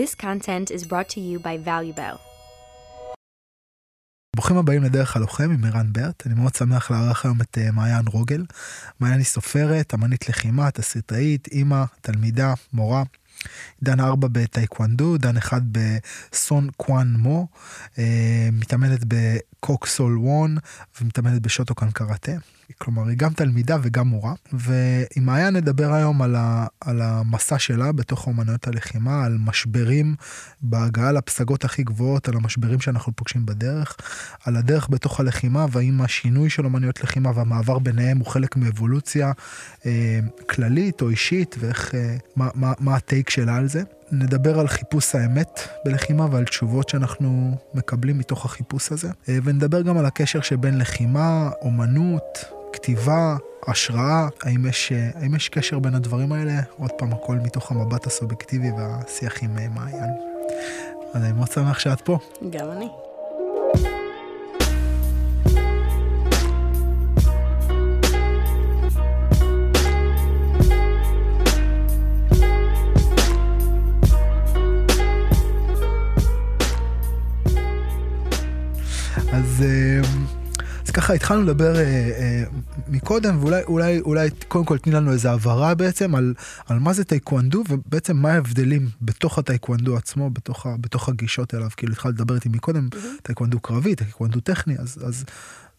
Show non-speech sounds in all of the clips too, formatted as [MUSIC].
This content is brought to you by ValueBell. ברוכים הבאים לדרך הלוחם עם ערן ברט, אני מאוד שמח לארח היום את אה, מעיין רוגל. מעיין היא סופרת, אמנית לחימה, תסריטאית, אימא, תלמידה, מורה. דן ארבע בטייקוונדו, דן אחד בסון קוואן מו, אה, מתאמנת בקוקסול וון ומתאמנת בשוטוקן קראטה. כלומר היא גם תלמידה וגם מורה ועם מעיין נדבר היום על, ה, על המסע שלה בתוך אומנויות הלחימה על משברים בהגעה לפסגות הכי גבוהות על המשברים שאנחנו פוגשים בדרך על הדרך בתוך הלחימה והאם השינוי של אומנויות לחימה והמעבר ביניהם הוא חלק מאבולוציה אה, כללית או אישית ואיך אה, מה, מה, מה הטייק שלה על זה. נדבר על חיפוש האמת בלחימה ועל תשובות שאנחנו מקבלים מתוך החיפוש הזה אה, ונדבר גם על הקשר שבין לחימה, אומנות, כתיבה, השראה, האם יש, אה, האם יש קשר בין הדברים האלה? עוד פעם, הכל מתוך המבט הסובייקטיבי והשיח עם אה, מעיין. אז אני מאוד שמח שאת פה. גם אני. אז... ככה התחלנו לדבר אה, אה, מקודם, ואולי אולי, אולי קודם כל תני לנו איזה הבהרה בעצם על, על מה זה טייקוונדו, ובעצם מה ההבדלים בתוך הטייקוונדו עצמו, בתוך, ה, בתוך הגישות אליו. כאילו התחלת לדבר איתי מקודם, אמ-המ. טייקוונדו קרבי, טייקוונדו טכני, אז, אז,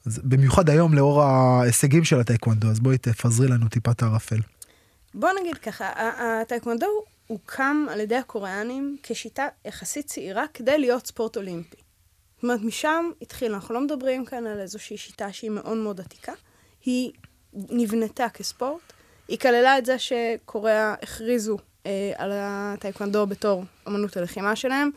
אז במיוחד היום לאור ההישגים של הטייקוונדו, אז בואי תפזרי לנו טיפה את הערפל. בוא נגיד ככה, הטייקוונדו הוקם על ידי הקוריאנים כשיטה יחסית צעירה כדי להיות ספורט אולימפי. זאת אומרת, משם התחיל, אנחנו לא מדברים כאן על איזושהי שיטה שהיא מאוד מאוד עתיקה. היא נבנתה כספורט. היא כללה את זה שקוריאה הכריזו אה, על הטייקוונדו בתור אמנות הלחימה שלהם,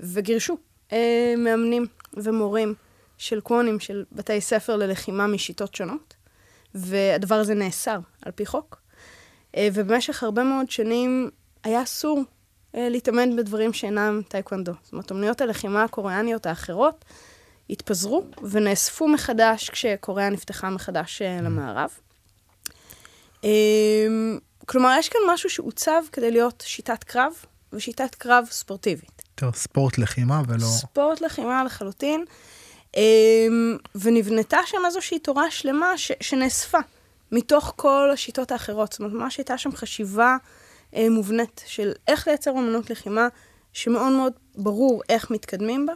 וגירשו אה, מאמנים ומורים של קוונים, של בתי ספר ללחימה משיטות שונות, והדבר הזה נאסר על פי חוק. אה, ובמשך הרבה מאוד שנים היה אסור להתאמן בדברים שאינם טייקוונדו. זאת אומרת, אמניות הלחימה הקוריאניות האחרות התפזרו ונאספו מחדש כשקוריאה נפתחה מחדש אה, למערב. אמ, כלומר, יש כאן משהו שעוצב כדי להיות שיטת קרב, ושיטת קרב ספורטיבית. טוב, ספורט לחימה ולא... ספורט לחימה לחלוטין. אמ, ונבנתה שם איזושהי תורה שלמה ש- שנאספה מתוך כל השיטות האחרות. זאת אומרת, ממש הייתה שם חשיבה אה, מובנית של איך לייצר אמנות לחימה, שמאוד מאוד ברור איך מתקדמים בה,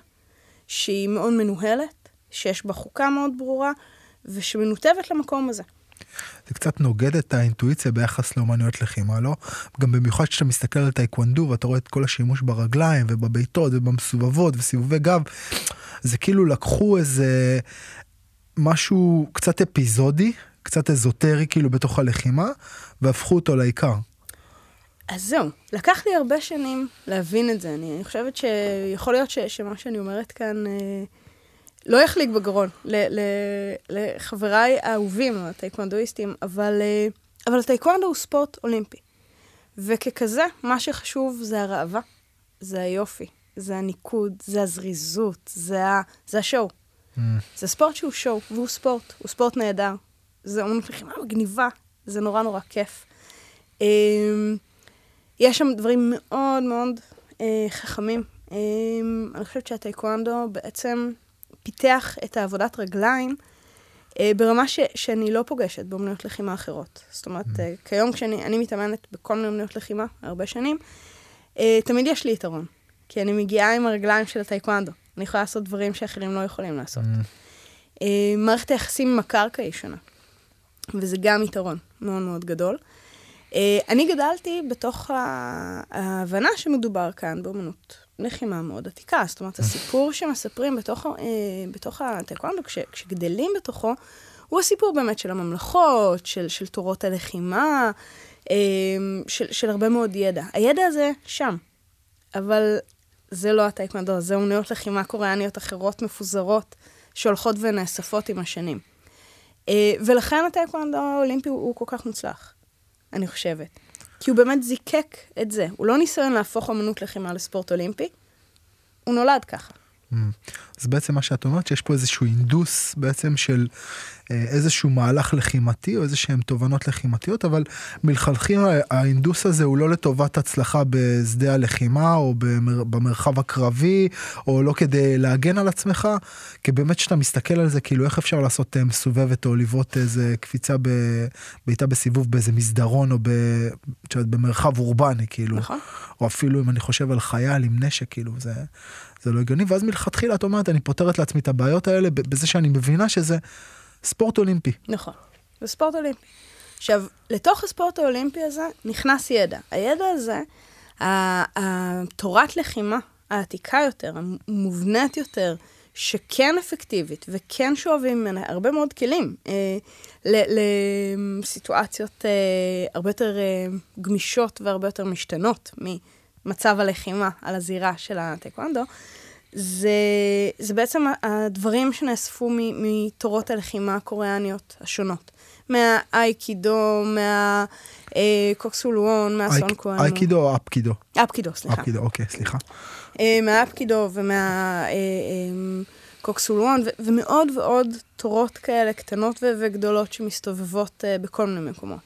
שהיא מאוד מנוהלת, שיש בה חוקה מאוד ברורה, ושמנותבת למקום הזה. זה קצת נוגד את האינטואיציה ביחס לאומנויות לחימה, לא? גם במיוחד כשאתה מסתכל על טייקוונדו ואתה רואה את כל השימוש ברגליים ובבעיטות ובמסובבות וסיבובי גב, זה כאילו לקחו איזה משהו קצת אפיזודי, קצת אזוטרי כאילו בתוך הלחימה, והפכו אותו לעיקר. אז זהו, לקח לי הרבה שנים להבין את זה. אני, אני חושבת שיכול להיות ש, שמה שאני אומרת כאן אה, לא יחליק בגרון ל, ל, לחבריי האהובים, הטייקוונדואיסטים, אבל, אה, אבל הטייקוונדו הוא ספורט אולימפי. וככזה, מה שחשוב זה הראווה, זה היופי, זה הניקוד, זה הזריזות, זה, ה, זה השואו. Mm. זה ספורט שהוא שואו, והוא ספורט, הוא ספורט נהדר. זה אומנות לחימה מגניבה, זה נורא נורא כיף. אה, יש שם דברים מאוד מאוד אה, חכמים. אה, אני חושבת שהטייקוונדו בעצם פיתח את העבודת רגליים אה, ברמה ש, שאני לא פוגשת באמנויות לחימה אחרות. זאת אומרת, mm. אה, כיום כשאני מתאמנת בכל מיני אמנויות לחימה, הרבה שנים, אה, תמיד יש לי יתרון. כי אני מגיעה עם הרגליים של הטייקוונדו. אני יכולה לעשות דברים שאחרים לא יכולים לעשות. Mm. אה, מערכת היחסים עם הקרקע היא שונה. וזה גם יתרון מאוד מאוד גדול. אה, אני גדלתי בתוך ההבנה שמדובר כאן באמנות לחימה מאוד עתיקה. זאת אומרת, הסיפור שמספרים בתוך, אה, בתוך הטייקוונדו, כש, כשגדלים בתוכו, הוא הסיפור באמת של הממלכות, של, של תורות הלחימה, אה, של, של הרבה מאוד ידע. הידע הזה שם, אבל זה לא הטייקוונדו, זה אמנויות לחימה קוריאניות אחרות מפוזרות, שהולכות ונאספות עם השנים. ולכן הטייקוונדו האולימפי הוא כל כך מוצלח. אני חושבת. כי הוא באמת זיקק את זה. הוא לא ניסיון להפוך אמנות לחימה לספורט אולימפי, הוא נולד ככה. Mm. אז בעצם מה שאת אומרת, שיש פה איזשהו אינדוס בעצם של אה, איזשהו מהלך לחימתי או איזה שהם תובנות לחימתיות, אבל מלכתחילה האינדוס הזה הוא לא לטובת הצלחה בשדה הלחימה או במר, במרחב הקרבי, או לא כדי להגן על עצמך, כי באמת כשאתה מסתכל על זה, כאילו איך אפשר לעשות אה, מסובבת או לבעוט איזה קפיצה בעיטה בסיבוב באיזה מסדרון או ב, במרחב אורבני, כאילו. נכון. או אפילו אם אני חושב על חייל עם נשק, כאילו, זה, זה לא הגיוני. ואז מלכתחילה את אומרת, אני פותרת לעצמי את הבעיות האלה בזה שאני מבינה שזה ספורט אולימפי. נכון, זה ספורט אולימפי. עכשיו, לתוך הספורט האולימפי הזה נכנס ידע. הידע הזה, התורת לחימה העתיקה יותר, המובנית יותר, שכן אפקטיבית וכן שואבים ממנה הרבה מאוד כלים אה, לסיטואציות אה, הרבה יותר אה, גמישות והרבה יותר משתנות ממצב הלחימה על הזירה של הטייקוונדו, זה, זה בעצם הדברים שנאספו מתורות הלחימה הקוריאניות השונות. מהאייקידו, מהקוקסולואון, אה, מהסונקואן. אייקידו או אפקידו? אפקידו, סליחה. אפקידו, אוקיי, סליחה. אה, מהאפקידו ומהקוקסולואון, אה, ומאוד ועוד תורות כאלה קטנות וגדולות שמסתובבות בכל מיני מקומות.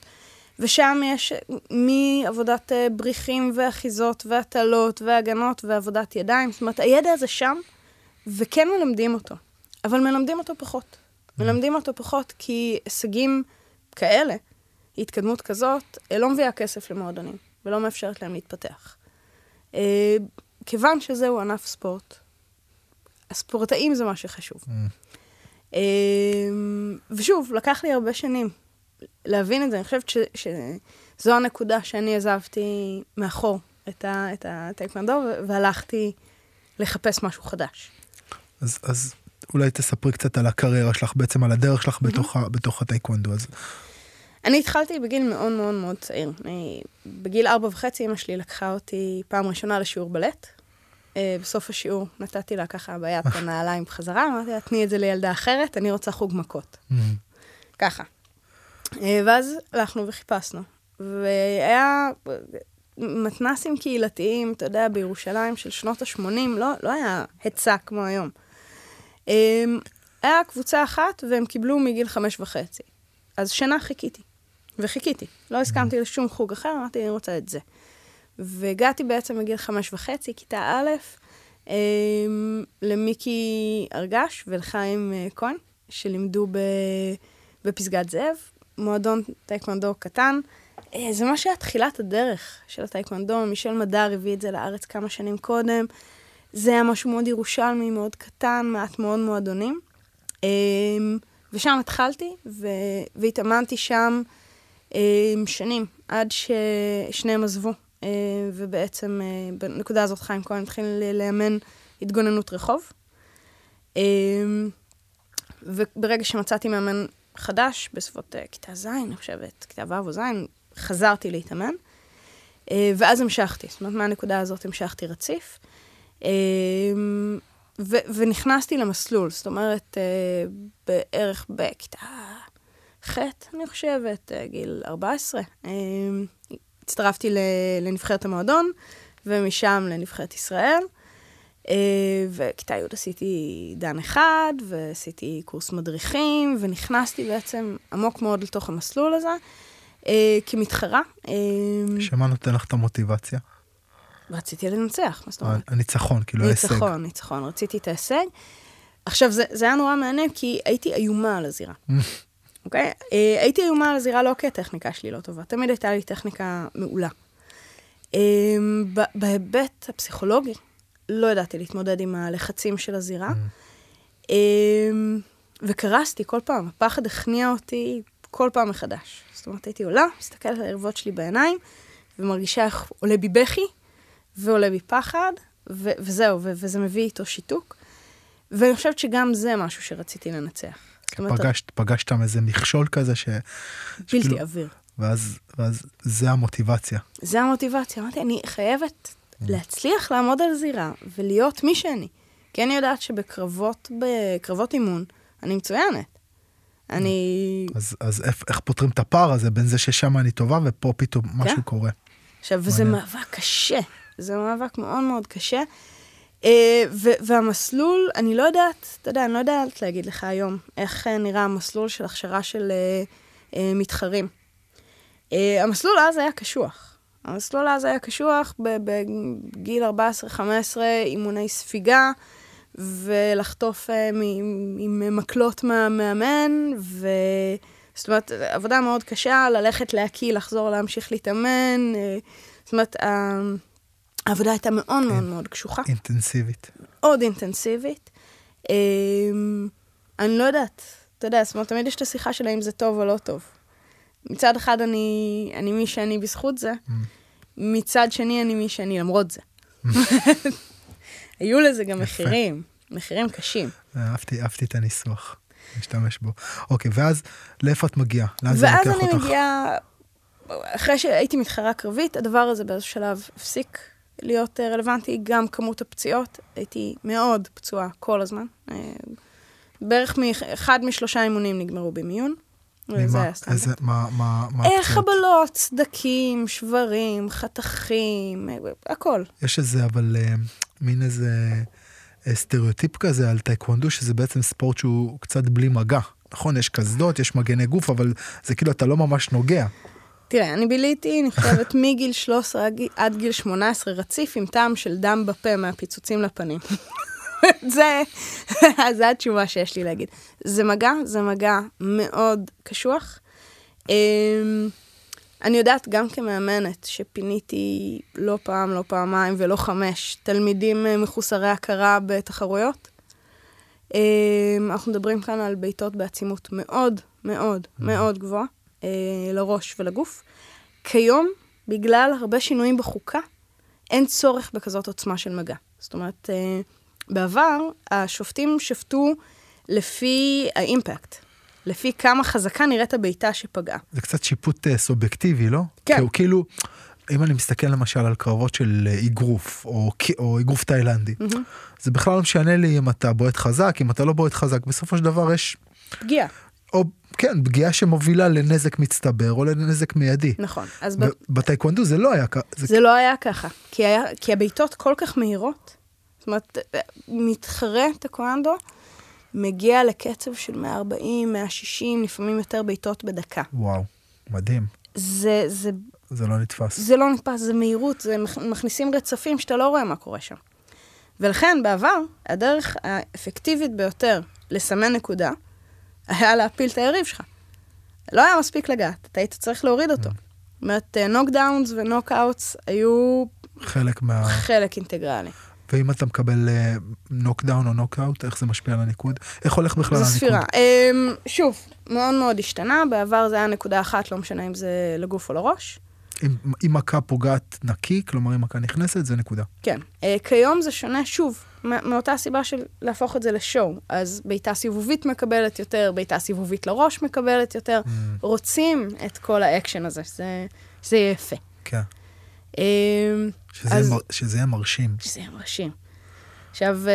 ושם יש מעבודת בריחים ואחיזות והטלות והגנות ועבודת ידיים. זאת אומרת, הידע הזה שם, וכן מלמדים אותו, אבל מלמדים אותו פחות. מלמדים אותו פחות כי הישגים כאלה, התקדמות כזאת, לא מביאה כסף למועדונים, ולא מאפשרת להם להתפתח. אה, כיוון שזהו ענף ספורט, הספורטאים זה מה שחשוב. Mm. אה, ושוב, לקח לי הרבה שנים להבין את זה. אני חושבת ש, שזו הנקודה שאני עזבתי מאחור את, ה, את הטייקוונדו, והלכתי לחפש משהו חדש. אז, אז אולי תספרי קצת על הקריירה שלך, בעצם על הדרך שלך בתוך, בתוך הטייקוונדו הזה. אני התחלתי בגיל מאוד מאוד מאוד צעיר. אני, בגיל ארבע וחצי אמא שלי לקחה אותי פעם ראשונה לשיעור בלט. Uh, בסוף השיעור נתתי לה ככה ביד [LAUGHS] את הנעליים בחזרה, אמרתי לה, תני את זה לילדה אחרת, אני רוצה חוג מכות. Mm-hmm. ככה. Uh, ואז הלכנו וחיפשנו. והיה מתנסים קהילתיים, אתה יודע, בירושלים של שנות ה-80, לא, לא היה היצע כמו היום. Um, היה קבוצה אחת, והם קיבלו מגיל חמש וחצי. אז שנה חיכיתי. וחיכיתי. לא הסכמתי לשום חוג אחר, אמרתי, אני רוצה את זה. והגעתי בעצם בגיל חמש וחצי, כיתה א', אה, למיקי ארגש ולחיים אה, כהן, שלימדו בפסגת זאב, מועדון טייקוונדו קטן. אה, זה ממש היה תחילת הדרך של הטייקוונדו, מישל מדר הביא את זה לארץ כמה שנים קודם. זה היה משהו מאוד ירושלמי, מאוד קטן, מעט מאוד מועדונים. אה, ושם התחלתי, ו... והתאמנתי שם אה, שנים, עד ששניהם עזבו. ובעצם בנקודה הזאת חיים כהן התחיל לאמן התגוננות רחוב. וברגע שמצאתי מאמן חדש, בסביבות אה, כיתה ז', אני חושבת, כיתה ו' או ז', חזרתי להתאמן. אה, ואז המשכתי, זאת אומרת, מהנקודה הזאת המשכתי רציף. אה, ו- ונכנסתי למסלול, זאת אומרת, בערך בכיתה ח', אני חושבת, גיל 14. אה, הצטרפתי לנבחרת המועדון, ומשם לנבחרת ישראל. אה, וכיתה י' עשיתי דן אחד, ועשיתי קורס מדריכים, ונכנסתי בעצם עמוק מאוד לתוך המסלול הזה, כמתחרה. שמה נותן לך את המוטיבציה? רציתי לנצח, מה זאת אומרת? הניצחון, כאילו ההישג. ניצחון, ניצחון, רציתי את ההישג. עכשיו, זה, זה היה נורא מעניין, כי הייתי איומה על הזירה. [LAUGHS] אוקיי? okay? אה, הייתי איומה על הזירה לא כי הטכניקה שלי לא טובה, תמיד הייתה לי טכניקה מעולה. אה, בהיבט הפסיכולוגי, לא ידעתי להתמודד עם הלחצים של הזירה, אה, וקרסתי כל פעם, הפחד הכניע אותי כל פעם מחדש. זאת אומרת, הייתי עולה, מסתכלת על היריבות שלי בעיניים, ומרגישה איך עולה בי בכי, ועולה בי פחד, ו- וזהו, ו- וזה מביא איתו שיתוק. ואני חושבת שגם זה משהו שרציתי לנצח. פגשת, פגשת שם איזה מכשול כזה ש... בלתי. עביר. ואז, ואז זה המוטיבציה. זה המוטיבציה. אמרתי, אני חייבת להצליח לעמוד על זירה ולהיות מי שאני. כי אני יודעת שבקרבות, בקרבות אימון, אני מצוינת. אני... אז, אז איך, איך פותרים את הפער הזה בין זה ששם אני טובה ופה פתאום משהו כן? קורה. עכשיו, וזה מאבק קשה. זה מאבק מאוד מאוד קשה. אה, והמסלול, אני לא יודעת, אתה יודע, אני לא יודעת להגיד לך היום איך אה, נראה המסלול של הכשרה של אה, אה, מתחרים. אה, המסלול אז היה קשוח. המסלול אז היה קשוח בגיל 14-15, אימוני ספיגה, ולחטוף אה, עם מקלות מהמאמן, ו... זאת אומרת, עבודה מאוד קשה, ללכת להקיא, לחזור להמשיך להתאמן. אה, זאת אומרת, העבודה הייתה מאוד מאוד מאוד קשוחה. אינטנסיבית. מאוד אינטנסיבית. אמ, אני לא יודעת, אתה יודע, זאת אומרת, תמיד יש את השיחה של האם זה טוב או לא טוב. מצד אחד אני, אני מי שאני בזכות זה, Mm. מצד שני אני מי שאני למרות זה. [LAUGHS] היו לזה גם. מחירים, מחירים קשים. אהבתי, אהבתי את הניסוח, נשתמש בו. אוקיי, ואז לאיפה את מגיעה? לאן זה ואז לוקח אני אותך? מגיעה, אחרי שהייתי מתחרה קרבית, הדבר הזה באיזשהו שלב הפסיק להיות אה, רלוונטי, גם כמות הפציעות, הייתי מאוד פצועה כל הזמן. אה, בערך אחד משלושה אימונים נגמרו במיון. ממה? איזה, מה, מה, מה הפציעות? חבלות, סדקים, שברים, חתכים, הכל. יש איזה, אבל אה, מין איזה אה, סטריאוטיפ כזה על טייקוונדו, שזה בעצם ספורט שהוא קצת בלי מגע. נכון, יש קסדות, יש מגני גוף, אבל זה כאילו אתה לא ממש נוגע. תראה, אני ביליתי, אני חושבת, [LAUGHS] מגיל 13 עד גיל- עד גיל 18 רציף עם טעם של דם בפה מהפיצוצים לפנים. [LAUGHS] זה, זו התשובה שיש לי להגיד. זה מגע, זה מגע מאוד קשוח. אמ, אני יודעת גם כמאמנת שפיניתי לא פעם, לא פעמיים ולא חמש תלמידים אה, מחוסרי הכרה בתחרויות. אמ, אנחנו מדברים כאן על בעיטות בעצימות מאוד מאוד מאוד גבוהה אה, לראש ולגוף. כיום, בגלל הרבה שינויים בחוקה, אין צורך בכזאת עוצמה של מגע. זאת אומרת, אה, בעבר השופטים שפטו לפי האימפקט, לפי כמה חזקה נראית הבעיטה שפגעה. זה קצת שיפוט אה, סובייקטיבי, לא? כן. כי הוא כאילו, אם אני מסתכל למשל על קרבות של אה, אגרוף, או, או אגרוף תאילנדי, מהמם. זה בכלל לא משנה לי אם אתה בועט חזק, אם אתה לא בועט חזק, בסופו של דבר יש, פגיעה, או כן, פגיעה שמובילה לנזק מצטבר או לנזק מיידי. נכון. אז ב- בטייקוונדו זה לא היה ככה. זה... זה לא היה ככה, כי, היה, כי הבעיטות כל כך מהירות. אומרת, מתחרה טקוונדו מגיע לקצב של 140, 160, לפעמים יותר בעיטות בדקה. וואו, מדהים. זה, זה, זה לא נתפס. זה לא נתפס, זה מהירות, זה מכ- מכניסים רצפים שאתה לא רואה מה קורה שם. ולכן בעבר, הדרך האפקטיבית ביותר לסמן נקודה, היה להפיל את היריב שלך. לא היה מספיק לגעת, אתה היית צריך להוריד אותו. זאת אומרת, knockdowns ו knockouts היו חלק מה... חלק אינטגרלי. ואם אתה מקבל נוקדאון או נוקאוט, איך זה משפיע על הניקוד? איך הולך בכלל זו הניקוד? ספירה. אמ, שוב, מאוד מאוד השתנה, בעבר זה היה נקודה אחת, לא משנה אם זה לגוף או לראש. אם, אם מכה פוגעת נקי, כלומר אם מכה נכנסת, זה נקודה. כן. אה, כיום זה שונה, שוב, מא- מאותה סיבה של להפוך את זה לשואו. אז בעיטה סיבובית מקבלת יותר, בעיטה סיבובית לראש מקבלת יותר. אממ, רוצים את כל האקשן הזה, זה, זה יהיה יפה. כן. אמ, שזה, אז- מר, שזה יהיה מרשים. שזה יהיה מרשים. עכשיו, אה,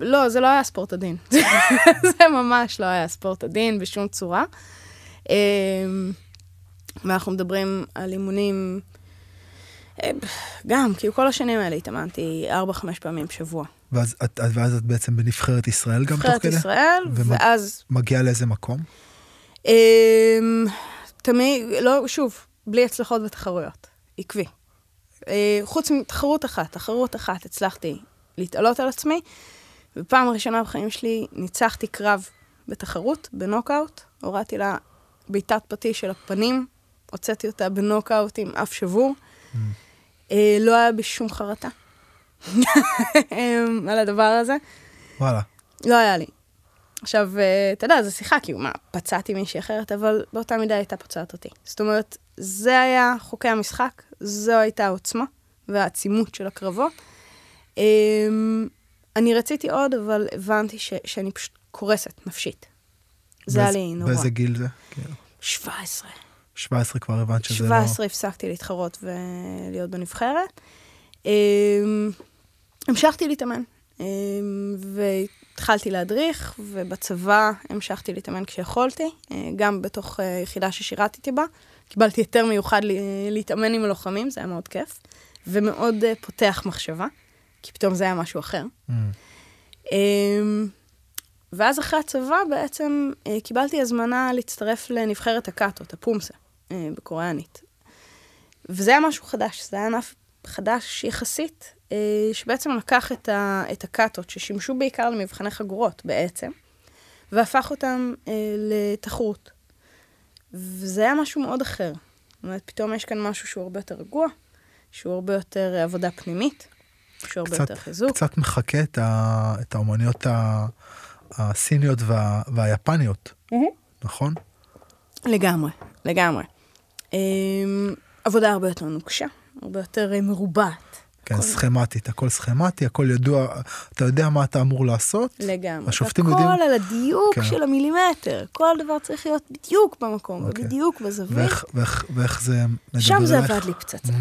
לא, זה לא היה ספורט עדין. [LAUGHS] זה ממש לא היה ספורט עדין בשום צורה. אה, ואנחנו מדברים על אימונים, אה, גם, כאילו כל השנים האלה התאמנתי 4-5 פעמים בשבוע. ואז את, ואז את בעצם בנבחרת ישראל גם תוך נבחרת כדי? ישראל, ומג- ואז מגיעה לאיזה מקום? אה, תמיד, לא, שוב, בלי הצלחות בתחרויות, עקבי. אה, חוץ מתחרות אחת, תחרות אחת הצלחתי להתעלות על עצמי, ופעם ראשונה בחיים שלי ניצחתי קרב בתחרות, בנוקאוט, הורדתי לה בעיטת פטיש של הפנים, הוצאתי אותה בנוקאוט עם אף שבור. אה, לא היה בי שום חרטה [LAUGHS] אה, על הדבר הזה. וואלה. לא היה לי. עכשיו, אה, אתה יודע, זו שיחה, כאילו, מה, פצעתי מישהי אחרת, אבל באותה מידה הייתה פוצעת אותי. זאת אומרת, זה היה חוקי המשחק, זו הייתה העוצמה והעצימות של הקרבות. אמ, אני רציתי עוד, אבל הבנתי ש, שאני פשוט קורסת נפשית. זה היה לי נורא. באיזה גיל זה? כאילו, 17. 17 כבר הבנת שזה 17 הפסקתי להתחרות ולהיות בנבחרת. אמ, המשכתי להתאמן, והתחלתי להדריך, ובצבא המשכתי להתאמן כשיכולתי, אה, גם בתוך אה, יחידה ששירתתי בה. קיבלתי היתר מיוחד להתאמן עם הלוחמים, זה היה מאוד כיף, ומאוד אה, פותח מחשבה. כי פתאום זה היה משהו אחר. Mm. אמ, ואז אחרי הצבא בעצם קיבלתי הזמנה להצטרף לנבחרת הקאטות, הפומסה, בקוריאנית. וזה היה משהו חדש, זה היה ענף חדש יחסית, אה, שבעצם לקח את, ה, את הקאטות, ששימשו בעיקר למבחני חגורות בעצם, והפך אותם אה, לתחרות. וזה היה משהו מאוד אחר. זאת אומרת, פתאום יש כאן משהו שהוא הרבה יותר רגוע, שהוא הרבה יותר עבודה פנימית, שהוא הרבה קצת, יותר חיזוק. קצת מחקה את, ה, את האומנויות ה, הסיניות וה, והיפניות, נכון? לגמרי, לגמרי. אמ, עבודה הרבה יותר נוקשה, הרבה יותר אה, מרובעת. כן, הכל- סכמטית, הכל סכמטי, הכל ידוע, אתה יודע מה אתה אמור לעשות. לגמרי. השופטים הכל יודעים- על הדיוק כן. של המילימטר. כל דבר צריך להיות בדיוק במקום, אוקיי. ובדיוק בזווית. ואיך, ואיך, ואיך זה מדבר שם זה? עבד לי פצצה. Mm,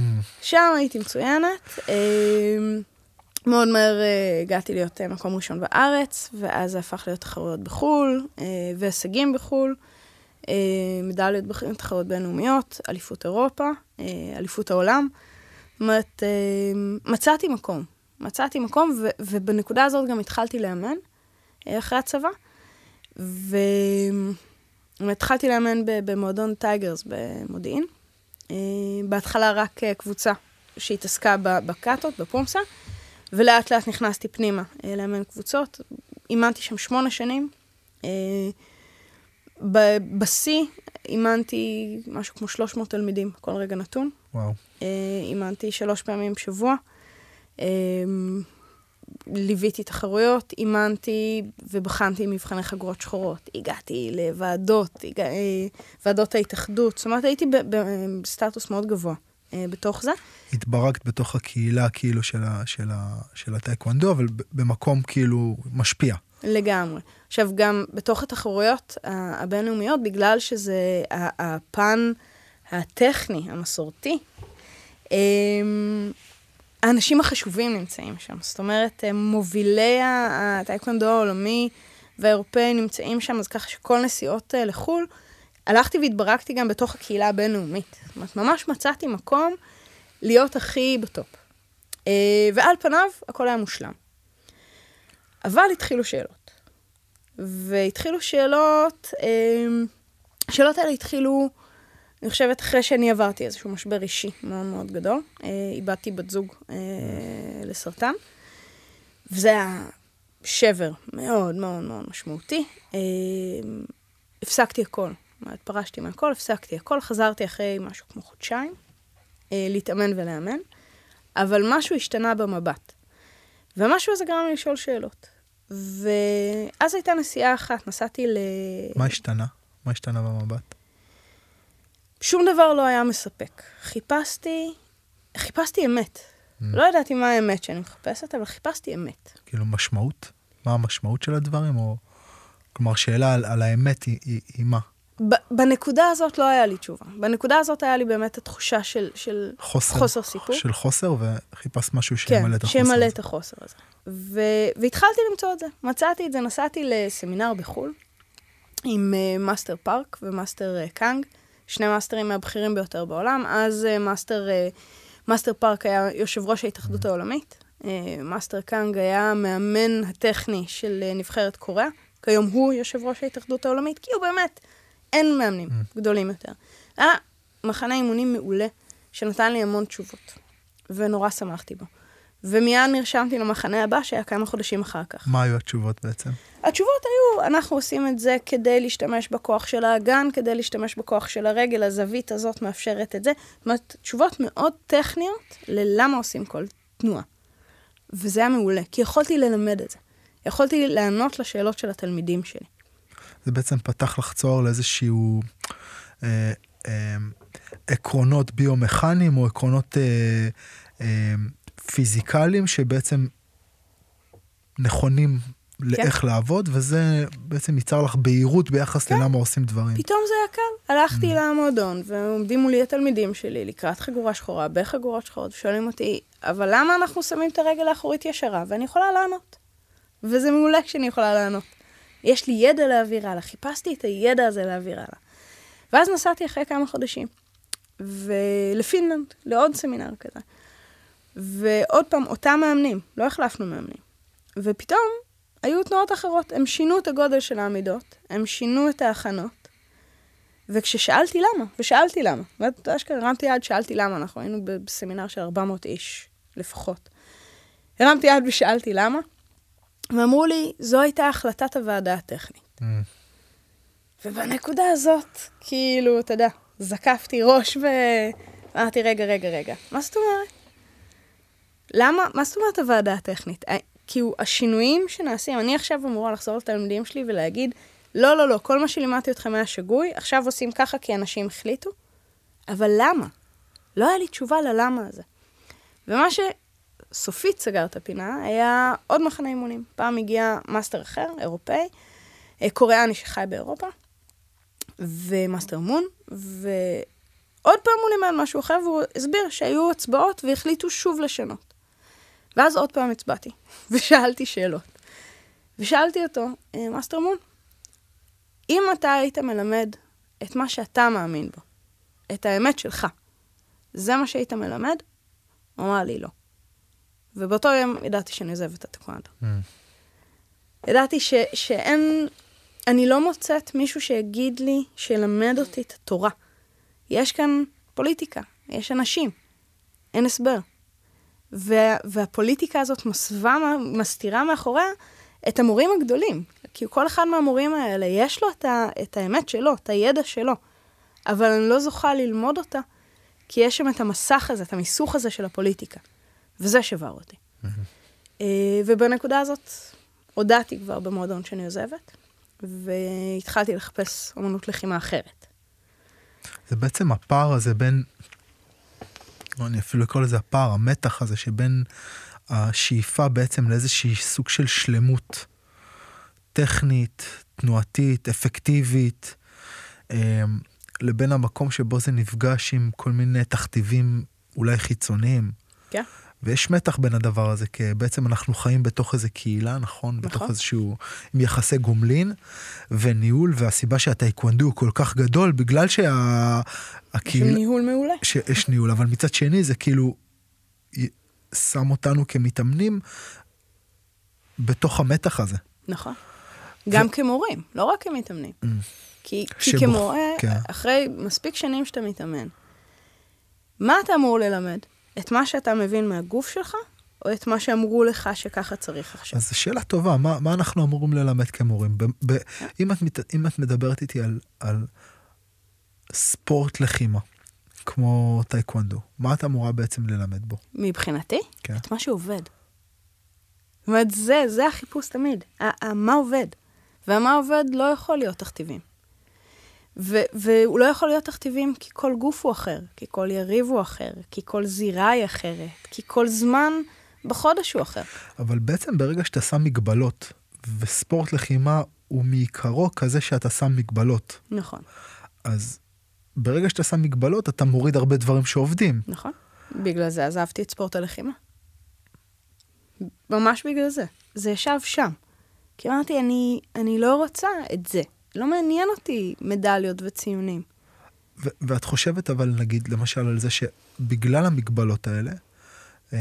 שם הייתי מצוינת. אמ, מאוד מהר אה, הגעתי להיות אה, מקום ראשון בארץ, ואז זה הפך להיות תחרויות בחו"ל, והישגים בחו"ל, אה, מדליות בחו"ל, תחרויות בינלאומיות, אליפות אירופה, אליפות העולם. זאת אומרת, אה, מצאתי מקום. מצאתי מקום, ו- ובנקודה הזאת גם התחלתי לאמן אה, אחרי הצבא. והתחלתי לאמן במועדון טייגרס במודיעין. אה, בהתחלה רק אה, קבוצה שהתעסקה בקאטות, בפומסה, ולאט לאט נכנסתי פנימה אה, לאמן קבוצות. אימנתי שם שמונה שנים. בשיא אימנתי משהו כמו 300 תלמידים בכל רגע נתון. וואו, אה, אימנתי שלוש פעמים בשבוע. אה, ליוויתי תחרויות, אימנתי ובחנתי מבחני חגורות שחורות. הגעתי לוועדות, הגע... אה, ועדות ההתאחדות, זאת אומרת, הייתי בסטטוס מאוד גבוה בתוך זה. התברכת בתוך הקהילה כאילו של, ה, של, ה, של הטייקוונדו, אבל במקום כאילו משפיע. לגמרי. עכשיו, גם בתוך התחרויות הבינלאומיות, בגלל שזה הפן הטכני, המסורתי, אמ, האנשים החשובים נמצאים שם. זאת אומרת, מובילי ה- הטייקוונדו העולמי והאירופאי נמצאים שם, אז ככה שכל נסיעות אה, לחו"ל, הלכתי והתברכתי גם בתוך הקהילה הבינלאומית. זאת אומרת, ממש מצאתי מקום להיות הכי בטופ. אה, ועל פניו, הכל היה מושלם. אבל התחילו שאלות. והתחילו שאלות, אמ, השאלות האלה התחילו, אני חושבת, אחרי שאני עברתי איזשהו משבר אישי מאוד מאוד גדול. אה, איבדתי בת זוג אה, לסרטן, וזה היה שבר מאוד מאוד מאוד משמעותי. אה, הפסקתי הכל, אומרת, פרשתי מהכל, הפסקתי הכל, חזרתי אחרי משהו כמו חודשיים אה, להתאמן ולאמן, אבל משהו השתנה במבט. והמשהו הזה גרם לי לשאול שאלות. ואז הייתה נסיעה אחת, נסעתי ל... מה השתנה? מה השתנה במבט? שום דבר לא היה מספק. חיפשתי, חיפשתי אמת. לא ידעתי מה האמת שאני מחפשת, אבל חיפשתי אמת. כאילו משמעות? מה המשמעות של הדברים? או... כלומר, שאלה על, על האמת היא, היא, היא מה? בנקודה הזאת לא היה לי תשובה. בנקודה הזאת היה לי באמת התחושה של, של חוסר, חוסר סיפוק. של חוסר, וחיפשת משהו כן, שימלא את החוסר שימלא הזה. את החוסר הזה. ו... והתחלתי למצוא את זה. מצאתי את זה, נסעתי לסמינר בחו"ל עם אה, מאסטר פארק ומאסטר אה, קאנג, שני מאסטרים מהבכירים ביותר בעולם. אז אה, מאסטר, אה, מאסטר פארק היה יושב ראש ההתאחדות העולמית, אה, מאסטר קאנג היה המאמן הטכני של נבחרת קוריאה, כיום הוא יושב ראש ההתאחדות העולמית, כי הוא באמת, אין מאמנים גדולים יותר. היה מחנה אימונים מעולה, שנתן לי המון תשובות, ונורא שמחתי בו. ומיד נרשמתי למחנה הבא, שהיה כמה חודשים אחר כך. מה היו התשובות בעצם? התשובות היו, אנחנו עושים את זה כדי להשתמש בכוח של האגן, כדי להשתמש בכוח של הרגל, הזווית הזאת מאפשרת את זה. זאת אומרת, תשובות מאוד טכניות ללמה עושים כל תנועה. וזה היה מעולה, כי יכולתי ללמד את זה. יכולתי לענות לשאלות של התלמידים שלי. זה בעצם פתח לך צוהר לאיזשהו אה, אה, עקרונות ביומכניים או עקרונות אה, אה, פיזיקליים שבעצם נכונים לאיך לעבוד, וזה בעצם ייצר לך בהירות ביחס כן. ללמה עושים דברים. פתאום זה היה קל. הלכתי למועדון, ועומדים מולי התלמידים שלי לקראת חגורה שחורה, בחגורות שחורות, ושואלים אותי, אבל למה אנחנו שמים את הרגל האחורית ישרה? ואני יכולה לענות. וזה מעולה כשאני יכולה לענות. יש לי ידע להעביר הלאה, חיפשתי את הידע הזה להעביר הלאה. ואז נסעתי אחרי כמה חודשים, ולפינלנד, לעוד סמינר כזה. ועוד פעם, אותם מאמנים, לא החלפנו מאמנים. ופתאום היו תנועות אחרות, הם שינו את הגודל של העמידות, הם שינו את ההכנות. וכששאלתי למה, ושאלתי למה, ואת אשכרה הרמתי יד, שאלתי למה, אנחנו היינו בסמינר של 400 איש לפחות. הרמתי יד ושאלתי למה, ואמרו לי, זו הייתה החלטת הוועדה הטכנית. Mm. ובנקודה הזאת, כאילו, אתה יודע, זקפתי ראש ואמרתי, רגע, רגע, רגע, מה זאת אומרת? למה, מה זאת אומרת הוועדה הטכנית? אה, כאילו, השינויים שנעשים, אני עכשיו אמורה לחזור לתלמידים שלי ולהגיד, לא, לא, לא, כל מה שלימדתי אתכם היה שגוי, עכשיו עושים ככה כי אנשים החליטו, אבל למה? לא היה לי תשובה ללמה הזה. ומה שסופית סגר את הפינה היה עוד מחנה אימונים. פעם הגיע מאסטר אחר, אירופאי, אה, קוריאני שחי באירופה, ומאסטר מון, ועוד פעם הוא לימד משהו אחר, והוא הסביר שהיו הצבעות והחליטו שוב לשנות. ואז עוד פעם הצבעתי, [LAUGHS] ושאלתי שאלות. ושאלתי אותו, אה, מאסטר מון, אם אתה היית מלמד את מה שאתה מאמין בו, את האמת שלך, זה מה שהיית מלמד? הוא אמר לי לא. ובאותו יום ידעתי שאני עוזבת את הטקוונדו. Mm. ידעתי ש, שאין, אני לא מוצאת מישהו שיגיד לי, שילמד אותי את התורה. יש כאן פוליטיקה, יש אנשים, אין הסבר. וה, והפוליטיקה הזאת מסווה, מסתירה מאחוריה את המורים הגדולים. כי כל אחד מהמורים האלה, יש לו את, ה, את האמת שלו, את הידע שלו, אבל אני לא זוכה ללמוד אותה, כי יש שם את המסך הזה, את המיסוך הזה של הפוליטיקה. וזה שבר אותי. Mm-hmm. ובנקודה הזאת הודעתי כבר במועדון שאני עוזבת, והתחלתי לחפש אמנות לחימה אחרת. זה בעצם הפער הזה בין, לא, אני אפילו אקרא לזה הפער, המתח הזה שבין השאיפה בעצם לאיזשהי סוג של שלמות טכנית, תנועתית, אפקטיבית, אה, לבין המקום שבו זה נפגש עם כל מיני תכתיבים אולי חיצוניים. כן. ויש מתח בין הדבר הזה, כי בעצם אנחנו חיים בתוך איזה קהילה, נכון? נכון. בתוך איזשהו, עם יחסי גומלין וניהול, והסיבה שהטייקוונדו הוא כל כך גדול, בגלל שהקהילה... יש ניהול מעולה. שיש ניהול, אבל מצד שני זה כאילו שם אותנו כמתאמנים בתוך המתח הזה. נכון. גם ו... כמורים, לא רק כמתאמנים. Mm. כי, כי שבוח, כמורה, כן. אחרי מספיק שנים שאתה מתאמן, מה אתה אמור ללמד? את מה שאתה מבין מהגוף שלך, או את מה שאמרו לך שככה צריך עכשיו? אז זו שאלה טובה, מה, מה אנחנו אמורים ללמד כמורים? ב, ב, אם, את, אם את מדברת איתי על, על ספורט לחימה, כמו טייקוונדו, מה את אמורה בעצם ללמד בו? מבחינתי? כן. את מה שעובד. זאת אומרת, זה, זה החיפוש תמיד. מה עובד? והמה עובד לא יכול להיות תכתיבים. ו- והוא לא יכול להיות תכתיבים כי כל גוף הוא אחר, כי כל יריב הוא אחר, כי כל זירה היא אחרת, כי כל זמן בחודש הוא אחר. אבל בעצם ברגע שאתה שם מגבלות, וספורט לחימה הוא מעיקרו כזה שאתה שם מגבלות. נכון. אז ברגע שאתה שם מגבלות, אתה מוריד הרבה דברים שעובדים. נכון. בגלל זה עזבתי את ספורט הלחימה. ממש בגלל זה. זה ישב שם. כי אמרתי, אני, אני לא רוצה את זה. לא מעניין אותי מדליות וציונים. ו- ואת חושבת אבל, נגיד, למשל, על זה שבגלל המגבלות האלה, אמ,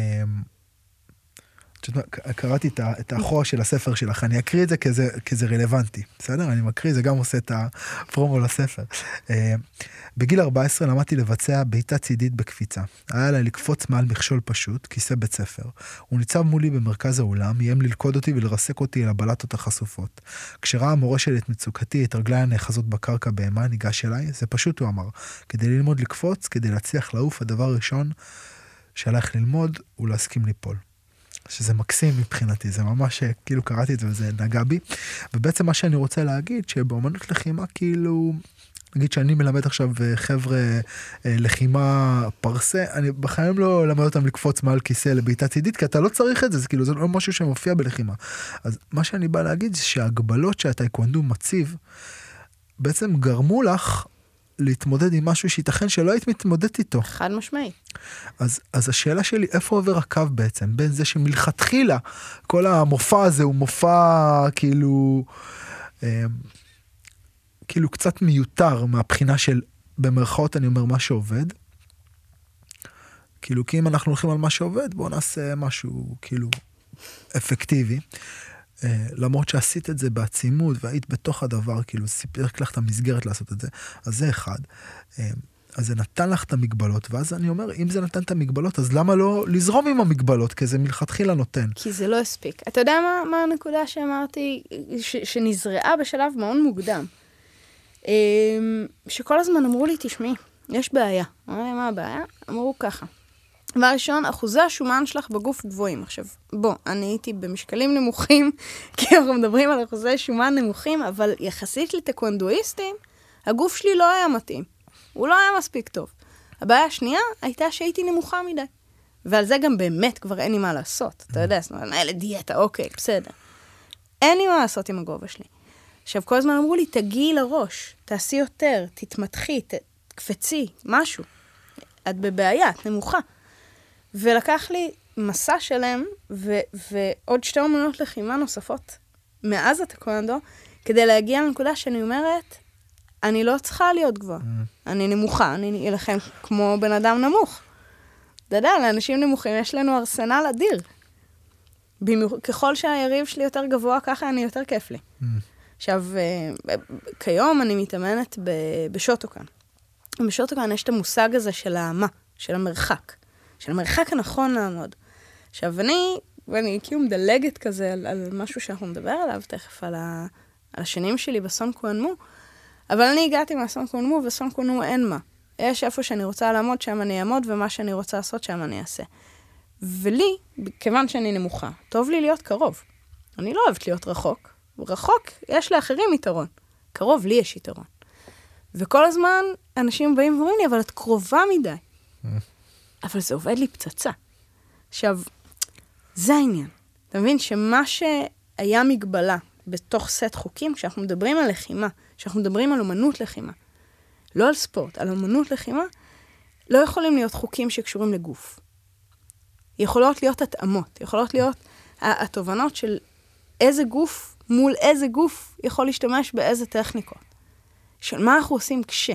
קראתי את האחורה של הספר שלך, אני אקריא את זה כזה, כזה רלוונטי, בסדר? אני מקריא, זה גם עושה את הפרומו לספר. אה, בגיל 14 למדתי לבצע בעיטה צידית בקפיצה. היה עליי לקפוץ מעל מכשול פשוט, כיסא בית ספר. הוא ניצב מולי במרכז האולם, איים ללכוד אותי ולרסק אותי אל הבלטות החשופות. כשראה המורה שלי את מצוקתי, את רגליי הנאחזות בקרקע בהמה, ניגש אליי, זה פשוט, הוא אמר. כדי ללמוד לקפוץ, כדי להצליח לעוף, הדבר הראשון שהלך ללמוד הוא להסכים ליפול. שזה מקסים מבחינתי, זה ממש, כאילו קראתי את זה וזה נגע בי. ובעצם מה שאני רוצה להגיד, שבאמנות לחימה, כאילו, נגיד שאני מלמד עכשיו אה, חבר'ה אה, לחימה פרסה, אני בחיים לא אלמד אותם לקפוץ מעל כיסא לבעיטה צידית, כי אתה לא צריך את זה, זה כאילו, זה לא משהו שמופיע בלחימה. אז מה שאני בא להגיד זה שההגבלות שהטייקוונדו מציב, בעצם גרמו לך להתמודד עם משהו שייתכן שלא היית מתמודדת איתו. חד משמעי. אז, אז השאלה שלי, איפה עובר הקו בעצם? בין זה שמלכתחילה כל המופע הזה הוא מופע כאילו, אה, כאילו קצת מיותר מהבחינה של, במרכאות אני אומר, מה שעובד, כאילו, כי אם אנחנו הולכים על מה שעובד, בואו נעשה משהו כאילו אפקטיבי. אה, למרות שעשית את זה בעצימות והיית בתוך הדבר, כאילו סיפק לך את המסגרת לעשות את זה, אז זה אחד. אה, אז זה נתן לך את המגבלות, ואז אני אומר, אם זה נתן את המגבלות, אז למה לא לזרום עם המגבלות? כי זה מלכתחילה נותן. כי זה לא הספיק. אתה יודע מה, מה הנקודה שאמרתי, ש, שנזרעה בשלב מאוד מוקדם? אמ, שכל הזמן אמרו לי, תשמעי, יש בעיה. אמרתי לי, מה הבעיה? אמרו ככה. דבר ראשון, אחוזי השומן שלך בגוף גבוהים. עכשיו, בוא, אני הייתי במשקלים נמוכים, [LAUGHS] כי אנחנו מדברים על אחוזי שומן נמוכים, אבל יחסית לטקוונדואיסטים, הגוף שלי לא היה מתאים. הוא לא היה מספיק טוב. הבעיה השנייה הייתה שהייתי נמוכה מדי. ועל זה גם באמת כבר אין לי מה לעשות. אתה יודע, זאת אומרת, מנהלת דיאטה, אוקיי, בסדר. אין לי מה לעשות עם הגובה שלי. עכשיו, כל הזמן אמרו לי, תגיעי לראש, תעשי יותר, תתמתחי, תקפצי, משהו. את בבעיה, את נמוכה. ולקח לי מסע שלם ו- ועוד שתי אומנות לחימה נוספות מאז הטקוונדו, כדי להגיע לנקודה שאני אומרת, אני לא צריכה להיות גבוהה. Mm. אני נמוכה, אני אלחם כמו בן אדם נמוך. אתה יודע, לאנשים נמוכים יש לנו ארסנל אדיר. במיוח... ככל שהיריב שלי יותר גבוה, ככה אני יותר כיף לי. Mm. עכשיו, אה, כיום אני מתאמנת ב... בשוטוקן. בשוטוקן יש את המושג הזה של האמה, של המרחק. של המרחק הנכון לעמוד. עכשיו, אני, ואני כאילו מדלגת כזה על, על משהו שאנחנו נדבר עליו תכף, על, ה, על השנים שלי בסון קואנמו, אבל אני הגעתי מהסון קואנמו, וסון קואנמו אין מה. יש איפה שאני רוצה לעמוד, שם אני אעמוד, ומה שאני רוצה לעשות, שם אני אעשה. ולי, כיוון שאני נמוכה, טוב לי להיות קרוב. אני לא אוהבת להיות רחוק. רחוק, יש לאחרים יתרון. קרוב, לי יש יתרון. וכל הזמן אנשים באים ואומרים לי, אבל את קרובה מדי. [LAUGHS] אבל זה עובד לי פצצה. עכשיו, זה העניין. אתה מבין שמה שהיה מגבלה בתוך סט חוקים, כשאנחנו מדברים על לחימה, כשאנחנו מדברים על אומנות לחימה, לא על ספורט, על אומנות לחימה, לא יכולים להיות חוקים שקשורים לגוף. יכולות להיות התאמות, יכולות להיות התובנות של איזה גוף מול איזה גוף יכול להשתמש באיזה טכניקות. של מה אנחנו עושים כש.